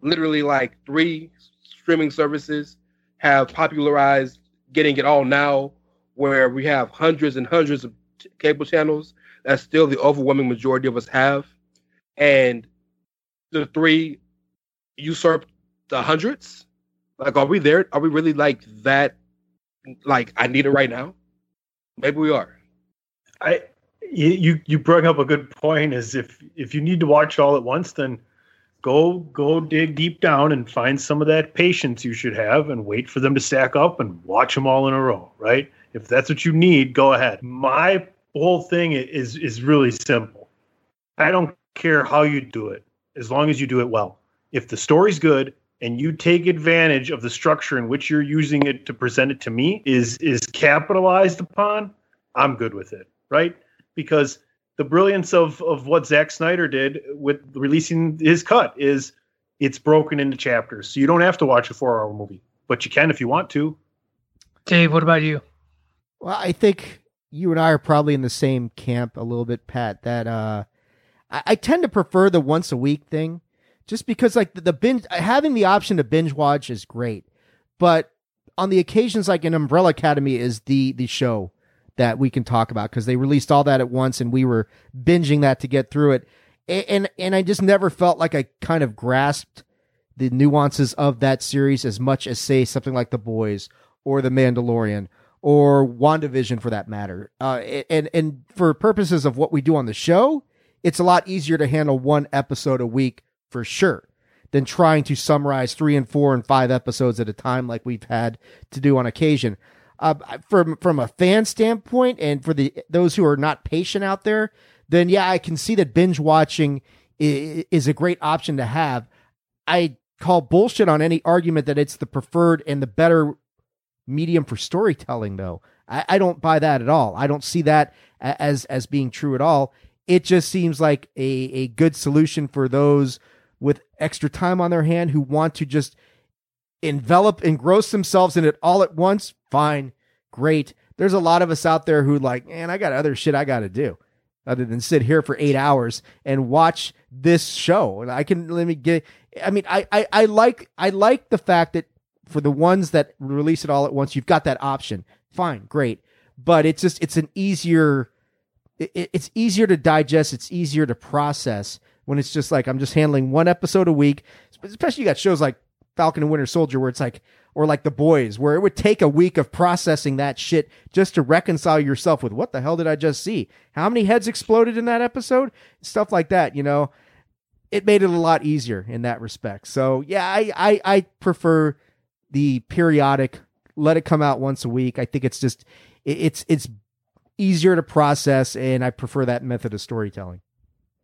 literally like three streaming services have popularized getting it all now, where we have hundreds and hundreds of t- cable channels. That's still the overwhelming majority of us have, and the three usurp the hundreds. Like, are we there? Are we really like that? Like, I need it right now. Maybe we are. I you you bring up a good point. Is if if you need to watch all at once, then go go dig deep down and find some of that patience you should have and wait for them to stack up and watch them all in a row right if that's what you need go ahead my whole thing is is really simple i don't care how you do it as long as you do it well if the story's good and you take advantage of the structure in which you're using it to present it to me is is capitalized upon i'm good with it right because the brilliance of of what Zack Snyder did with releasing his cut is it's broken into chapters. So you don't have to watch a four hour movie, but you can if you want to. Dave, what about you? Well, I think you and I are probably in the same camp a little bit, Pat. That uh, I, I tend to prefer the once a week thing, just because like the, the binge having the option to binge watch is great, but on the occasions like an Umbrella Academy is the the show that we can talk about because they released all that at once and we were binging that to get through it. And, and, and I just never felt like I kind of grasped the nuances of that series as much as say something like The Boys or The Mandalorian or WandaVision for that matter. Uh, and, and for purposes of what we do on the show, it's a lot easier to handle one episode a week for sure than trying to summarize three and four and five episodes at a time like we've had to do on occasion uh, from from a fan standpoint and for the those who are not patient out there, then yeah, I can see that binge watching is, a great option to have. I call bullshit on any argument that it's the preferred and the better medium for storytelling, though. I, I don't buy that at all. I don't see that as as being true at all. It just seems like a, a good solution for those with extra time on their hand who want to just envelop, engross themselves in it all at once, fine, great. There's a lot of us out there who like, man, I got other shit I got to do other than sit here for eight hours and watch this show. And I can let me get. I mean, I, I I like I like the fact that for the ones that release it all at once, you've got that option. Fine, great, but it's just it's an easier. It, it's easier to digest. It's easier to process when it's just like I'm just handling one episode a week. Especially you got shows like Falcon and Winter Soldier, where it's like, or like The Boys, where it would take a week of processing that shit just to reconcile yourself with what the hell did I just see? How many heads exploded in that episode? Stuff like that, you know. It made it a lot easier in that respect. So yeah, I I, I prefer the periodic. Let it come out once a week. I think it's just it's it's easier to process, and I prefer that method of storytelling.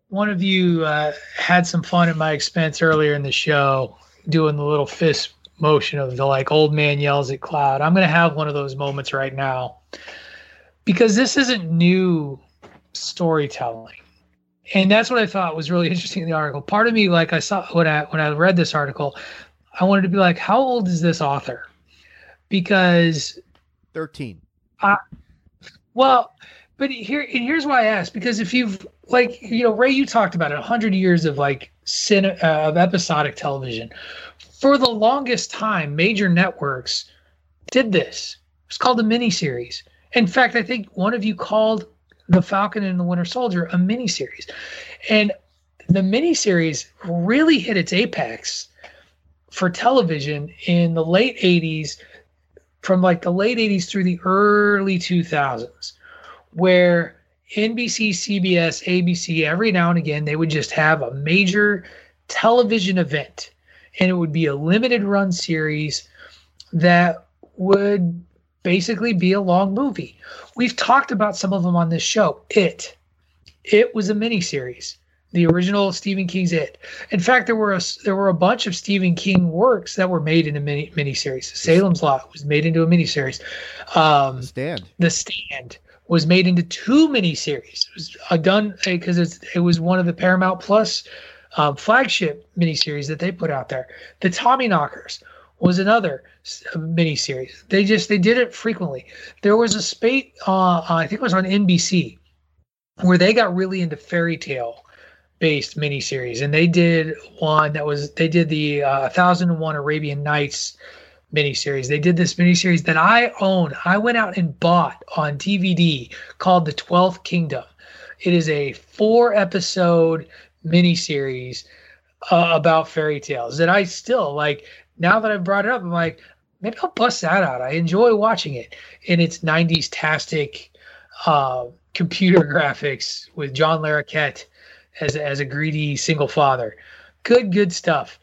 One of you uh, had some fun at my expense earlier in the show doing the little fist motion of the like old man yells at cloud. I'm going to have one of those moments right now because this isn't new storytelling. And that's what I thought was really <laughs> interesting in the article. Part of me, like I saw when I when I read this article, I wanted to be like, how old is this author? Because thirteen. Uh, well, but here here's why I asked because if you've like you know Ray, you talked about it, hundred years of like cine, uh, of episodic television. For the longest time, major networks did this. It's called a miniseries. In fact, I think one of you called The Falcon and the Winter Soldier a miniseries. And the miniseries really hit its apex for television in the late 80s, from like the late 80s through the early 2000s, where NBC, CBS, ABC, every now and again, they would just have a major television event, and it would be a limited run series that would basically be a long movie. We've talked about some of them on this show. It, it was a miniseries. The original Stephen King's It. In fact, there were a, there were a bunch of Stephen King works that were made into mini miniseries. Salem's Lot was made into a miniseries. Um, the Stand. The Stand was made into two miniseries. It was uh, done because it was one of the Paramount Plus um, flagship miniseries that they put out there. The Tommyknockers was another uh, miniseries. They just they did it frequently. There was a spate, uh, I think it was on NBC, where they got really into fairy tale based miniseries, and they did one that was they did the uh, Thousand and One Arabian Nights miniseries. They did this miniseries that I own. I went out and bought on DVD called The Twelfth Kingdom. It is a four episode miniseries uh, about fairy tales that I still like. Now that I've brought it up, I'm like, maybe I'll bust that out. I enjoy watching it in its 90s tastic uh, computer <laughs> graphics with John Larroquette as, as a greedy single father. Good, good stuff.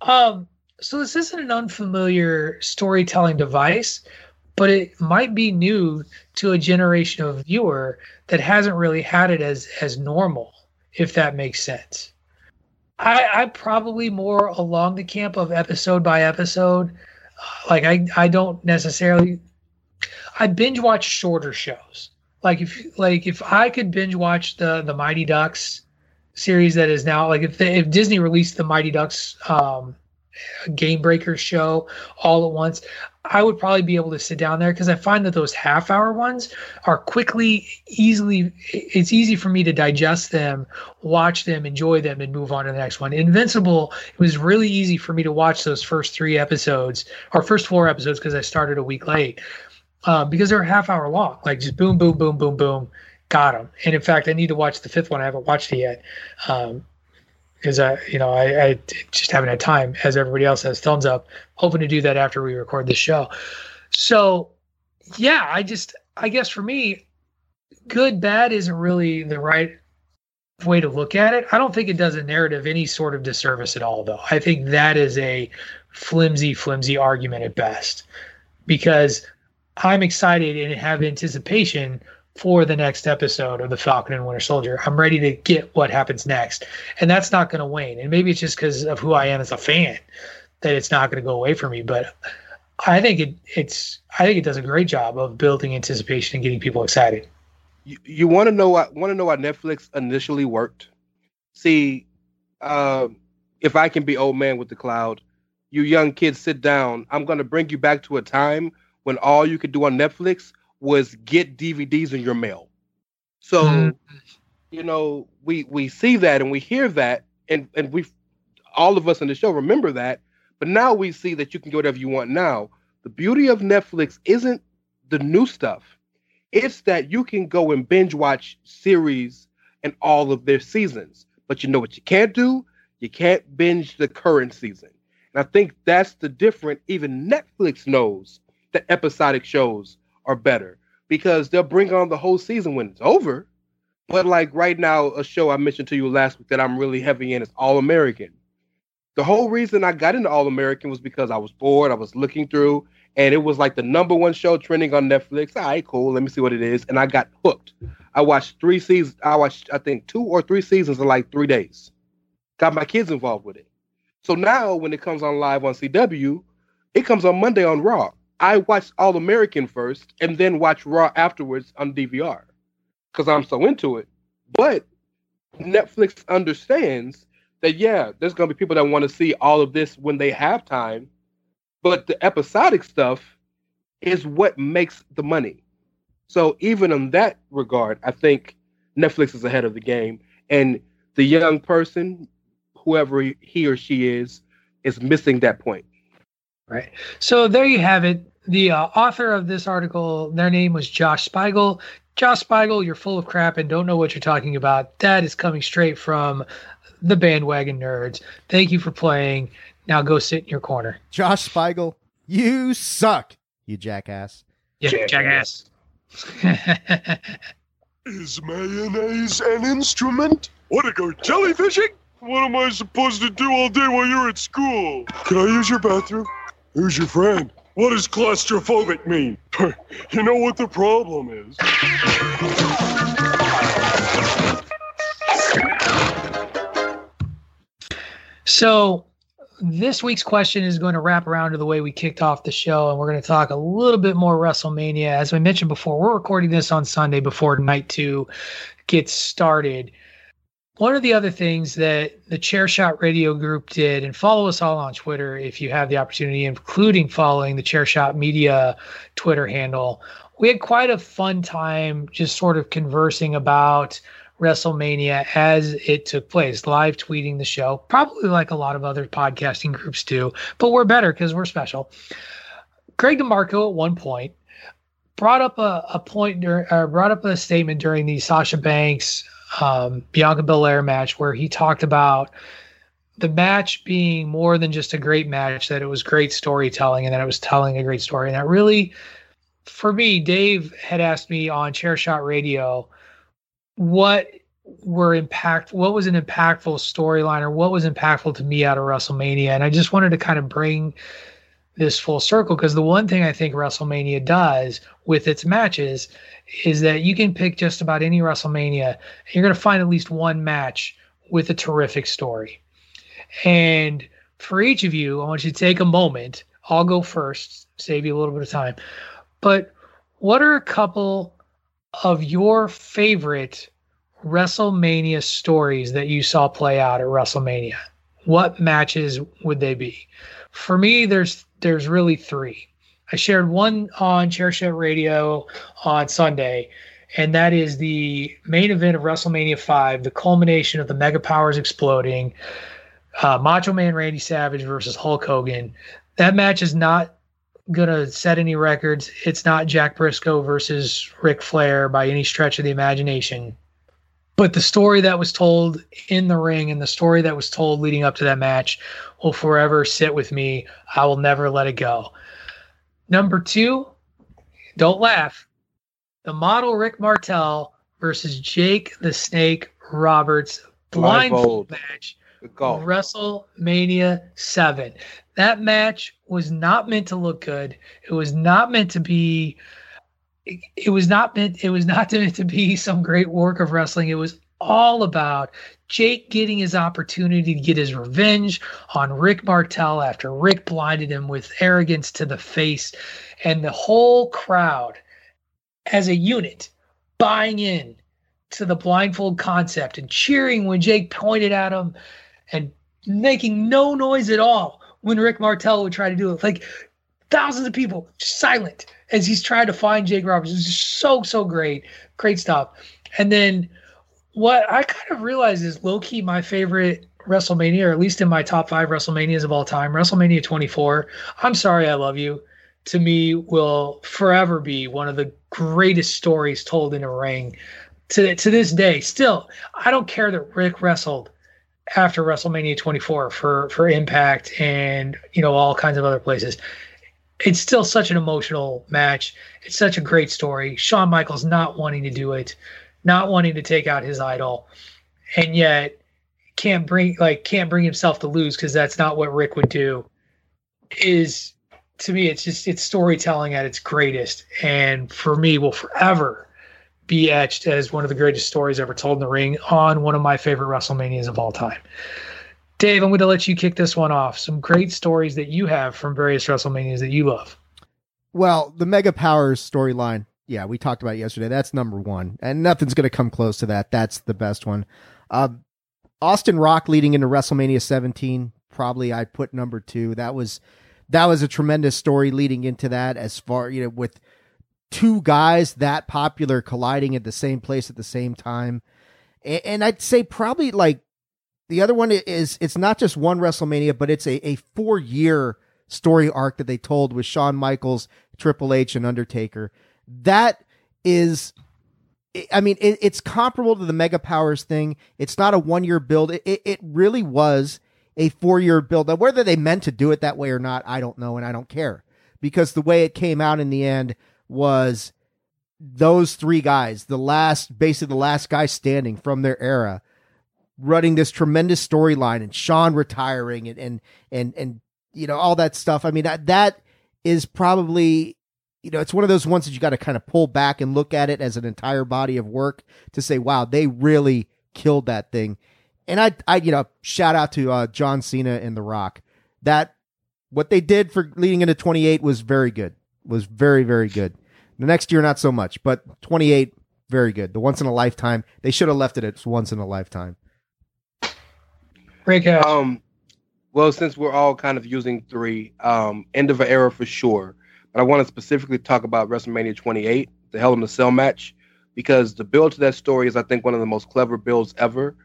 Um, so this isn't an unfamiliar storytelling device, but it might be new to a generation of viewer that hasn't really had it as as normal, if that makes sense. I, I'm probably more along the camp of episode by episode. Like I, I don't necessarily. I binge watch shorter shows. Like if like if I could binge watch the the Mighty Ducks series that is now like if they, if Disney released the Mighty Ducks um, Game Breakers show all at once, I would probably be able to sit down there because I find that those half hour ones are quickly, easily, it's easy for me to digest them, watch them, enjoy them, and move on to the next one. Invincible, it was really easy for me to watch those first three episodes or first four episodes because I started a week late uh, because they're half hour long, like just boom, boom, boom, boom, boom, got them. And in fact, I need to watch the fifth one. I haven't watched it yet. Um, because I, you know, I, I, just haven't had time, as everybody else has. Thumbs up. Hoping to do that after we record this show. So, yeah, I just, I guess for me, good bad isn't really the right way to look at it. I don't think it does a narrative any sort of disservice at all, though. I think that is a flimsy, flimsy argument at best, because I'm excited and have anticipation for the next episode of the Falcon and Winter Soldier. I'm ready to get what happens next, and that's not going to wane. And maybe it's just because of who I am as a fan that it's not going to go away from me. But I think it it's I think it does a great job of building anticipation and getting people excited. You, you want to know want to know why Netflix initially worked? See, uh, if I can be old man with the cloud, you young kids sit down. I'm going to bring you back to a time when all you could do on Netflix was get DVDs in your mail. So, mm-hmm. you know, we we see that and we hear that, and and we all of us in the show remember that. But now we see that you can get whatever you want now. The beauty of Netflix isn't the new stuff; it's that you can go and binge watch series and all of their seasons. But you know what you can't do? You can't binge the current season. And I think that's the different. Even Netflix knows that episodic shows are better because they'll bring on the whole season when it's over. But like right now, a show I mentioned to you last week that I'm really heavy in is All American. The whole reason I got into All American was because I was bored. I was looking through, and it was like the number one show trending on Netflix. All right, cool. Let me see what it is, and I got hooked. I watched three seasons. I watched, I think, two or three seasons in like three days. Got my kids involved with it. So now, when it comes on live on CW, it comes on Monday on Raw. I watched All American first and then watch Raw afterwards on DVR because I'm so into it. But Netflix understands that, yeah, there's going to be people that want to see all of this when they have time. But the episodic stuff is what makes the money. So even in that regard, I think Netflix is ahead of the game. And the young person, whoever he or she is, is missing that point. Right. So there you have it. The uh, author of this article, their name was Josh Spiegel. Josh Spiegel, you're full of crap and don't know what you're talking about. That is coming straight from the bandwagon nerds. Thank you for playing. Now go sit in your corner. Josh Spiegel, you suck, you jackass. Yeah, jackass. <laughs> is mayonnaise an instrument? Want to go jellyfishing? What am I supposed to do all day while you're at school? Can I use your bathroom? Who's your friend? What does claustrophobic mean? <laughs> you know what the problem is. So, this week's question is going to wrap around to the way we kicked off the show, and we're going to talk a little bit more WrestleMania. As I mentioned before, we're recording this on Sunday before night two gets started one of the other things that the Chair Shot Radio Group did, and follow us all on Twitter if you have the opportunity, including following the Chair Shot Media Twitter handle. We had quite a fun time just sort of conversing about WrestleMania as it took place, live tweeting the show, probably like a lot of other podcasting groups do, but we're better because we're special. Greg DeMarco at one point brought up a, a point or uh, brought up a statement during the Sasha Banks um, Bianca Belair match where he talked about the match being more than just a great match, that it was great storytelling and that it was telling a great story. And that really, for me, Dave had asked me on Chairshot Radio what were impact what was an impactful storyline or what was impactful to me out of WrestleMania. And I just wanted to kind of bring this full circle because the one thing I think WrestleMania does with its matches is that you can pick just about any WrestleMania and you're going to find at least one match with a terrific story. And for each of you, I want you to take a moment. I'll go first, save you a little bit of time. But what are a couple of your favorite WrestleMania stories that you saw play out at WrestleMania? What matches would they be? For me, there's there's really three. I shared one on Chairshot Radio on Sunday, and that is the main event of WrestleMania 5, the culmination of the Mega Powers exploding, uh, Macho Man Randy Savage versus Hulk Hogan. That match is not going to set any records. It's not Jack Brisco versus Ric Flair by any stretch of the imagination. But the story that was told in the ring and the story that was told leading up to that match will forever sit with me. I will never let it go. Number two, don't laugh. The model Rick Martel versus Jake the Snake Roberts blindfold match. WrestleMania 7. That match was not meant to look good. It was not meant to be it was not meant it was not <laughs> meant to be some great work of wrestling. It was all about Jake getting his opportunity to get his revenge on Rick Martel after Rick blinded him with arrogance to the face, and the whole crowd as a unit buying in to the blindfold concept and cheering when Jake pointed at him and making no noise at all when Rick Martel would try to do it. Like thousands of people silent as he's trying to find Jake Roberts. It's just so, so great. Great stuff. And then what I kind of realized is low key my favorite WrestleMania, or at least in my top five WrestleManias of all time, WrestleMania 24. I'm sorry, I love you. To me, will forever be one of the greatest stories told in a ring. To to this day, still, I don't care that Ric wrestled after WrestleMania 24 for for Impact and you know all kinds of other places. It's still such an emotional match. It's such a great story. Shawn Michaels not wanting to do it not wanting to take out his idol, and yet can't bring like can't bring himself to lose because that's not what Ric would do. Is to me, it's just it's storytelling at its greatest, and for me, will forever be etched as one of the greatest stories ever told in the ring on one of my favorite WrestleManias of all time. Dave, I'm going to let you kick this one off. Some great stories that you have from various WrestleManias that you love. Well, the Mega Powers storyline yeah, we talked about yesterday. That's number one, and nothing's going to come close to that. That's the best one. Uh, Austin Rock leading into WrestleMania 17, probably I put number two. That was that was a tremendous story leading into that. As far you know, with two guys that popular colliding at the same place at the same time, and, and I'd say probably like the other one is it's not just one WrestleMania, but it's a, a four year story arc that they told with Shawn Michaels, Triple H, and Undertaker that is I mean, it, it's comparable to the Mega Powers thing. It's not a one year build. It, it, it, really was a four year build. Now, whether they meant to do it that way or not, I don't know, and I don't care because the way it came out in the end was those three guys, the last, basically the last guy standing from their era, running this tremendous storyline, and Shawn retiring, and and and and you know all that stuff. I mean, that that is probably you know, it's one of those ones that you got to kind of pull back and look at it as an entire body of work to say, wow, they really killed that thing. And I, I, you know, shout out to uh, John Cena and The Rock. That what they did for leading into 28 was very good. Was very, very good. The next year, not so much, but 28, very good. The once in a lifetime. They should have left it at once in a lifetime. Break Um, well, since we're all kind of using three, um, end of an era for sure. But I want to specifically talk about WrestleMania 28, the Hell in a Cell match, because the build to that story is, I think, one of the most clever builds ever.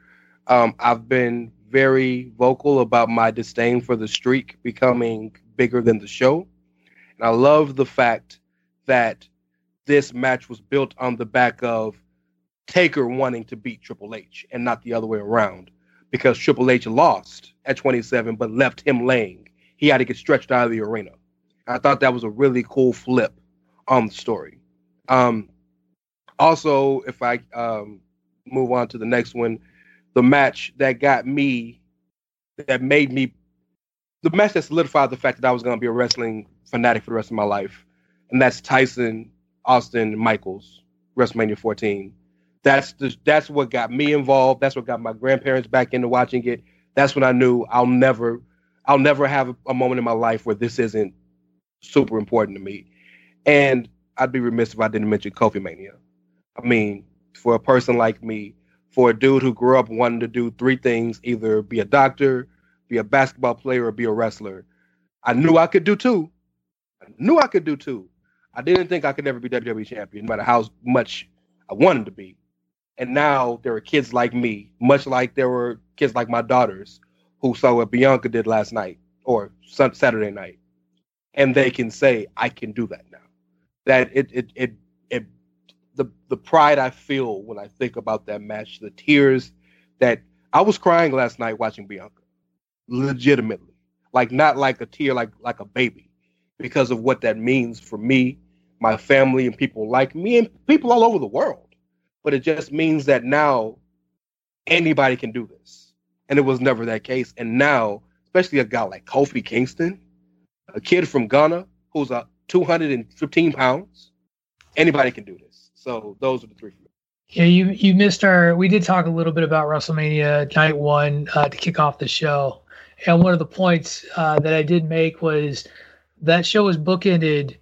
Um, I've been very vocal about my disdain for the streak becoming bigger than the show. And I love the fact that this match was built on the back of Taker wanting to beat Triple H and not the other way around because Triple H lost at 27 but left him laying. He had to get stretched out of the arena. I thought that was a really cool flip on the story. Um, also, if I um, move on to the next one, the match that got me, that made me, the match that solidified the fact that I was going to be a wrestling fanatic for the rest of my life, and that's Tyson Austin Michaels WrestleMania 14. That's the, that's what got me involved. That's what got my grandparents back into watching it. That's when I knew I'll never I'll never have a moment in my life where this isn't super important to me. And I'd be remiss if I didn't mention Kofi Mania. I mean, for a person like me, for a dude who grew up wanting to do three things either be a doctor, be a basketball player, or be a wrestler, I knew I could do two. I knew I could do two. I didn't think I could ever be WWE champion, no matter how much I wanted to be. And now there are kids like me, much like there were kids like my daughters, who saw what Bianca did last night or Saturday night, and they can say, "I can do that now." That it it it it the the pride I feel when I think about that match, the tears that I was crying last night watching Bianca, legitimately, like not like a tear, like like a baby, because of what that means for me, my family, and people like me, and people all over the world. But it just means that now anybody can do this, and it was never that case. And now, especially a guy like Kofi Kingston, a kid from Ghana who's a 215 pounds, anybody can do this. So those are the three for me. Yeah, you you missed our. We did talk a little bit about WrestleMania Night One uh, to kick off the show, and one of the points uh, that I did make was that show was bookended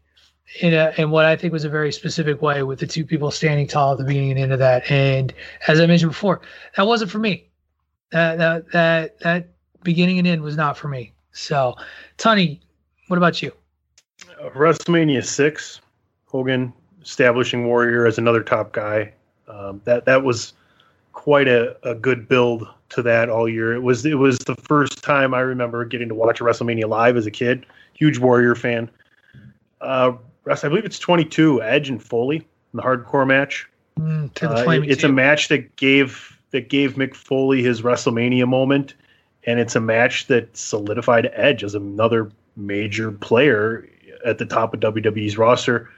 in a in what I think was a very specific way with the two people standing tall at the beginning and end of that. And as I mentioned before, that wasn't for me. That that that that beginning and end was not for me. So, Tony, what about you? Uh, WrestleMania six, Hogan establishing Warrior as another top guy. Um, that that was quite a, a good build to that all year. It was it was the first time I remember getting to watch WrestleMania live as a kid. Huge Warrior fan. Uh, I believe it's 22. Edge and Foley in the hardcore match. Mm, uh, it's a match that gave that gave Mick Foley his WrestleMania moment, and it's a match that solidified Edge as another major player at the top of WWE's roster.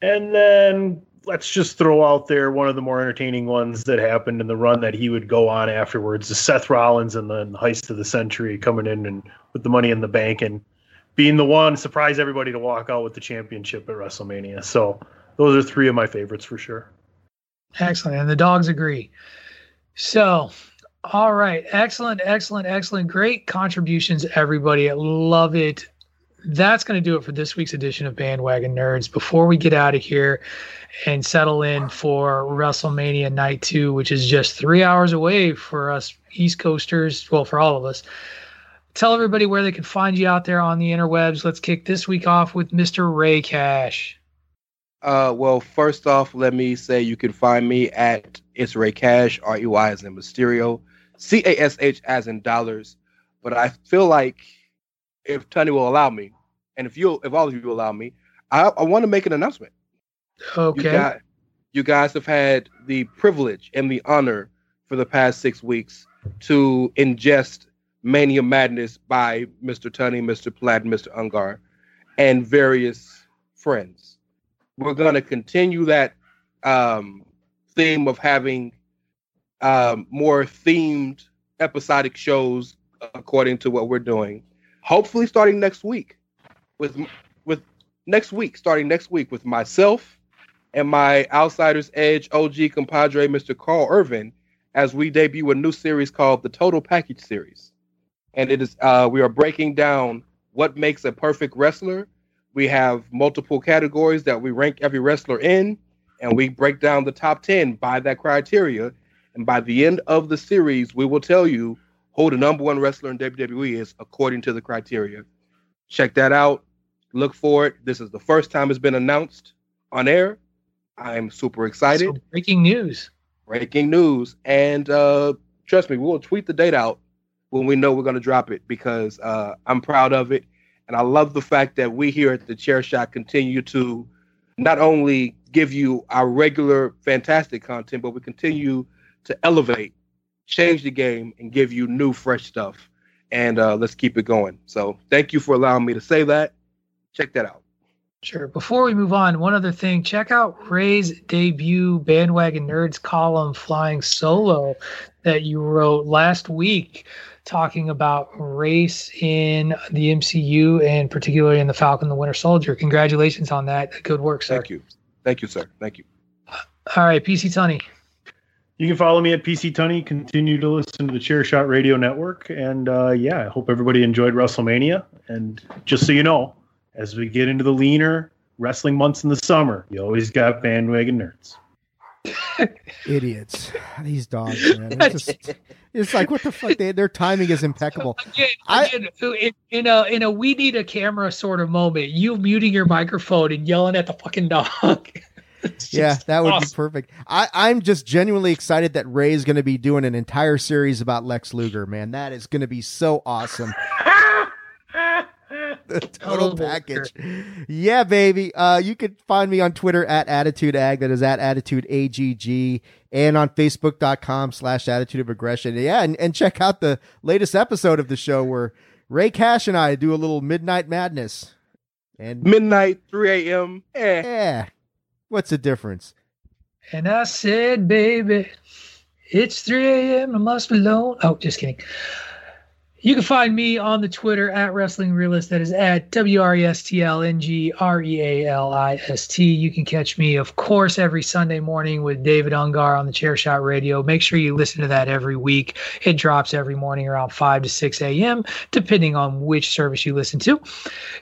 And then let's just throw out there one of the more entertaining ones that happened in the run that he would go on afterwards the Seth Rollins and the heist of the century coming in and with the money in the bank and being the one surprise everybody to walk out with the championship at WrestleMania. So those are three of my favorites for sure. Excellent. And the dogs agree. So, all right. Excellent, excellent, excellent. Great contributions, everybody. I love it that's going to do it for this week's edition of Bandwagon Nerds. Before we get out of here and settle in for WrestleMania Night 2, which is just three hours away for us East Coasters, well, for all of us, tell everybody where they can find you out there on the interwebs. Let's kick this week off with Mr. Ray Cash. Uh, well, first off, let me say you can find me at It's Rey Cash, R E Y as in Mysterio, C A S H as in dollars. But I feel like if Tony will allow me, and if you, if all of you allow me, I, I want to make an announcement. Okay. You, got, you guys have had the privilege and the honor for the past six weeks to ingest Mania Madness by Mr. Tunney, Mr. Platt, Mr. Ungar, and various friends. We're going to continue that um, theme of having um, more themed episodic shows according to what we're doing hopefully starting next week with with next week starting next week with myself and my outsiders edge og compadre mr carl irvin as we debut a new series called the total package series and it is uh, we are breaking down what makes a perfect wrestler we have multiple categories that we rank every wrestler in and we break down the top 10 by that criteria and by the end of the series we will tell you who the number one wrestler in WWE is according to the criteria. Check that out. Look for it. This is the first time it's been announced on air. I'm super excited. So breaking news. Breaking news. And uh, trust me, we'll tweet the date out when we know we're going to drop it because uh, I'm proud of it. And I love the fact that we here at the Chair Shot continue to not only give you our regular fantastic content, but we continue to elevate, change the game, and give you new, fresh stuff. And uh, let's keep it going. So thank you for allowing me to say that. Check that out. Sure. Before we move on, one other thing. Check out Ray's debut Bandwagon Nerds column, Flying Solo, that you wrote last week, talking about race in the MCU and particularly in the Falcon the Winter Soldier. Congratulations on that. Good work, sir. Thank you. Thank you, sir. Thank you. All right, PC Tony. You can follow me at PC Tony. Continue to listen to the Chair Shot Radio Network. And uh, yeah, I hope everybody enjoyed WrestleMania. And just so you know, as we get into the leaner wrestling months in the summer, you always got bandwagon nerds. <laughs> Idiots. These dogs, man. It's, just, <laughs> it's like what the fuck? They, their timing is impeccable. <laughs> Again, again in, in, a in a we need a camera sort of moment, you muting your microphone and yelling at the fucking dog. <laughs> yeah, that would awesome. be perfect. I, I'm just genuinely excited that Ray is going to be doing an entire series about Lex Luger. Man, that is going to be so awesome. <laughs> the total package. Yeah, baby. Uh, you can find me on Twitter at Attitude Ag. That is at Attitude AGG. And on Facebook.com slash Attitude of Aggression. Yeah, and, and check out the latest episode of the show where Ray Cash and I do a little midnight madness. And midnight, 3 a.m. Eh. Yeah. What's the difference? And I said, baby, it's 3 a.m. I must be alone. Oh, just kidding. You can find me on the Twitter at Wrestling Realist. That is at W R E S T L N G R E A L I S T. You can catch me, of course, every Sunday morning with David Ungar on the Chairshot Radio. Make sure you listen to that every week. It drops every morning around 5 to 6 a.m., depending on which service you listen to.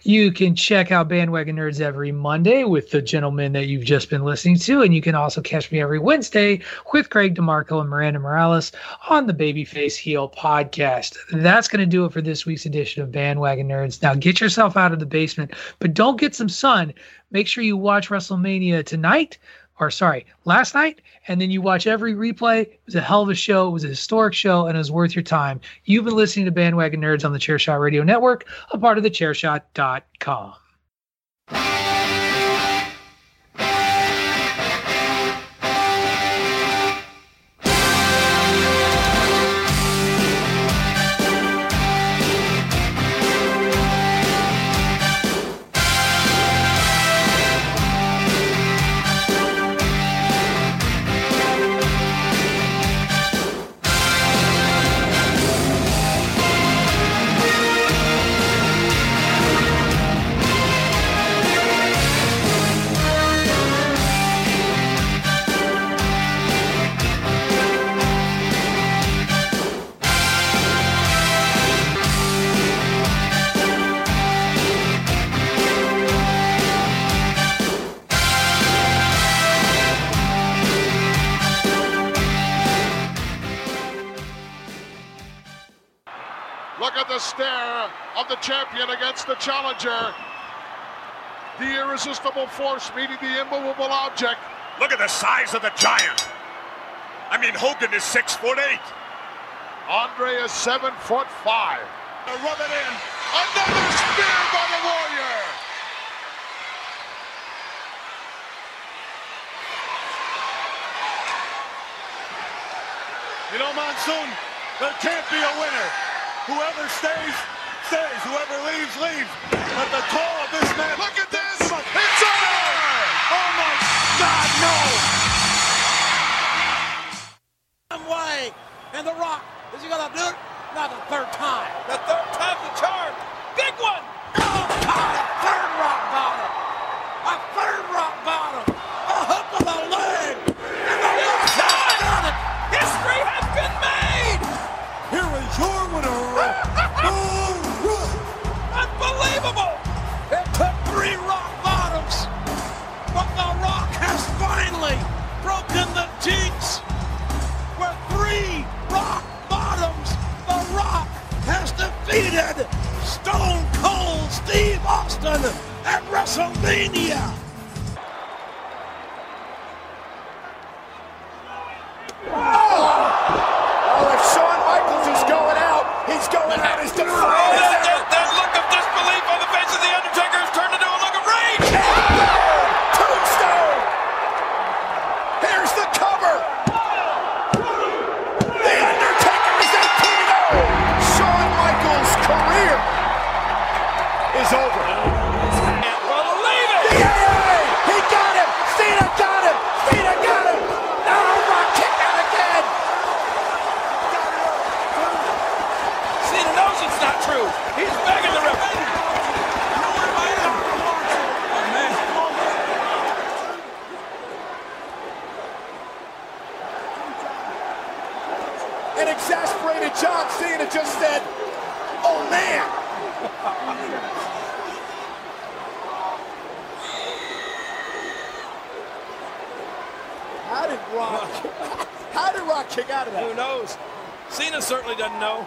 You can check out Bandwagon Nerds every Monday with the gentleman that you've just been listening to. And you can also catch me every Wednesday with Craig DeMarco and Miranda Morales on the Babyface Heel podcast. That's going to do it for this week's edition of Bandwagon Nerds. Now, get yourself out of the basement, but don't get some sun. Make sure you watch WrestleMania tonight, or sorry, last night, and then you watch every replay. It was a hell of a show. It was a historic show, and it was worth your time. You've been listening to Bandwagon Nerds on the Chairshot Radio Network, a part of the Chairshot.com. challenger. The irresistible force meeting the immovable object. Look at the size of the giant. I mean, Hogan is six foot eight. Andre is seven foot five. Rub it in. Another spear by the Warrior. You know, Monsoon, there can't be a winner. Whoever stays stays. Whoever leaves, leaves. But the toll of this man. Look at this. It's over. Oh my God, no. Way and the Rock. Is he gonna do it? Not the third time. The third time's the charm. Big one. Oh God, defeated Stone Cold Steve Austin at WrestleMania. Oh, oh, if Shawn Michaels is going out, he's going out as defiant. Just said, oh man. How did Rock? <laughs> How did Rock kick out of that? Who knows? Cena certainly doesn't know.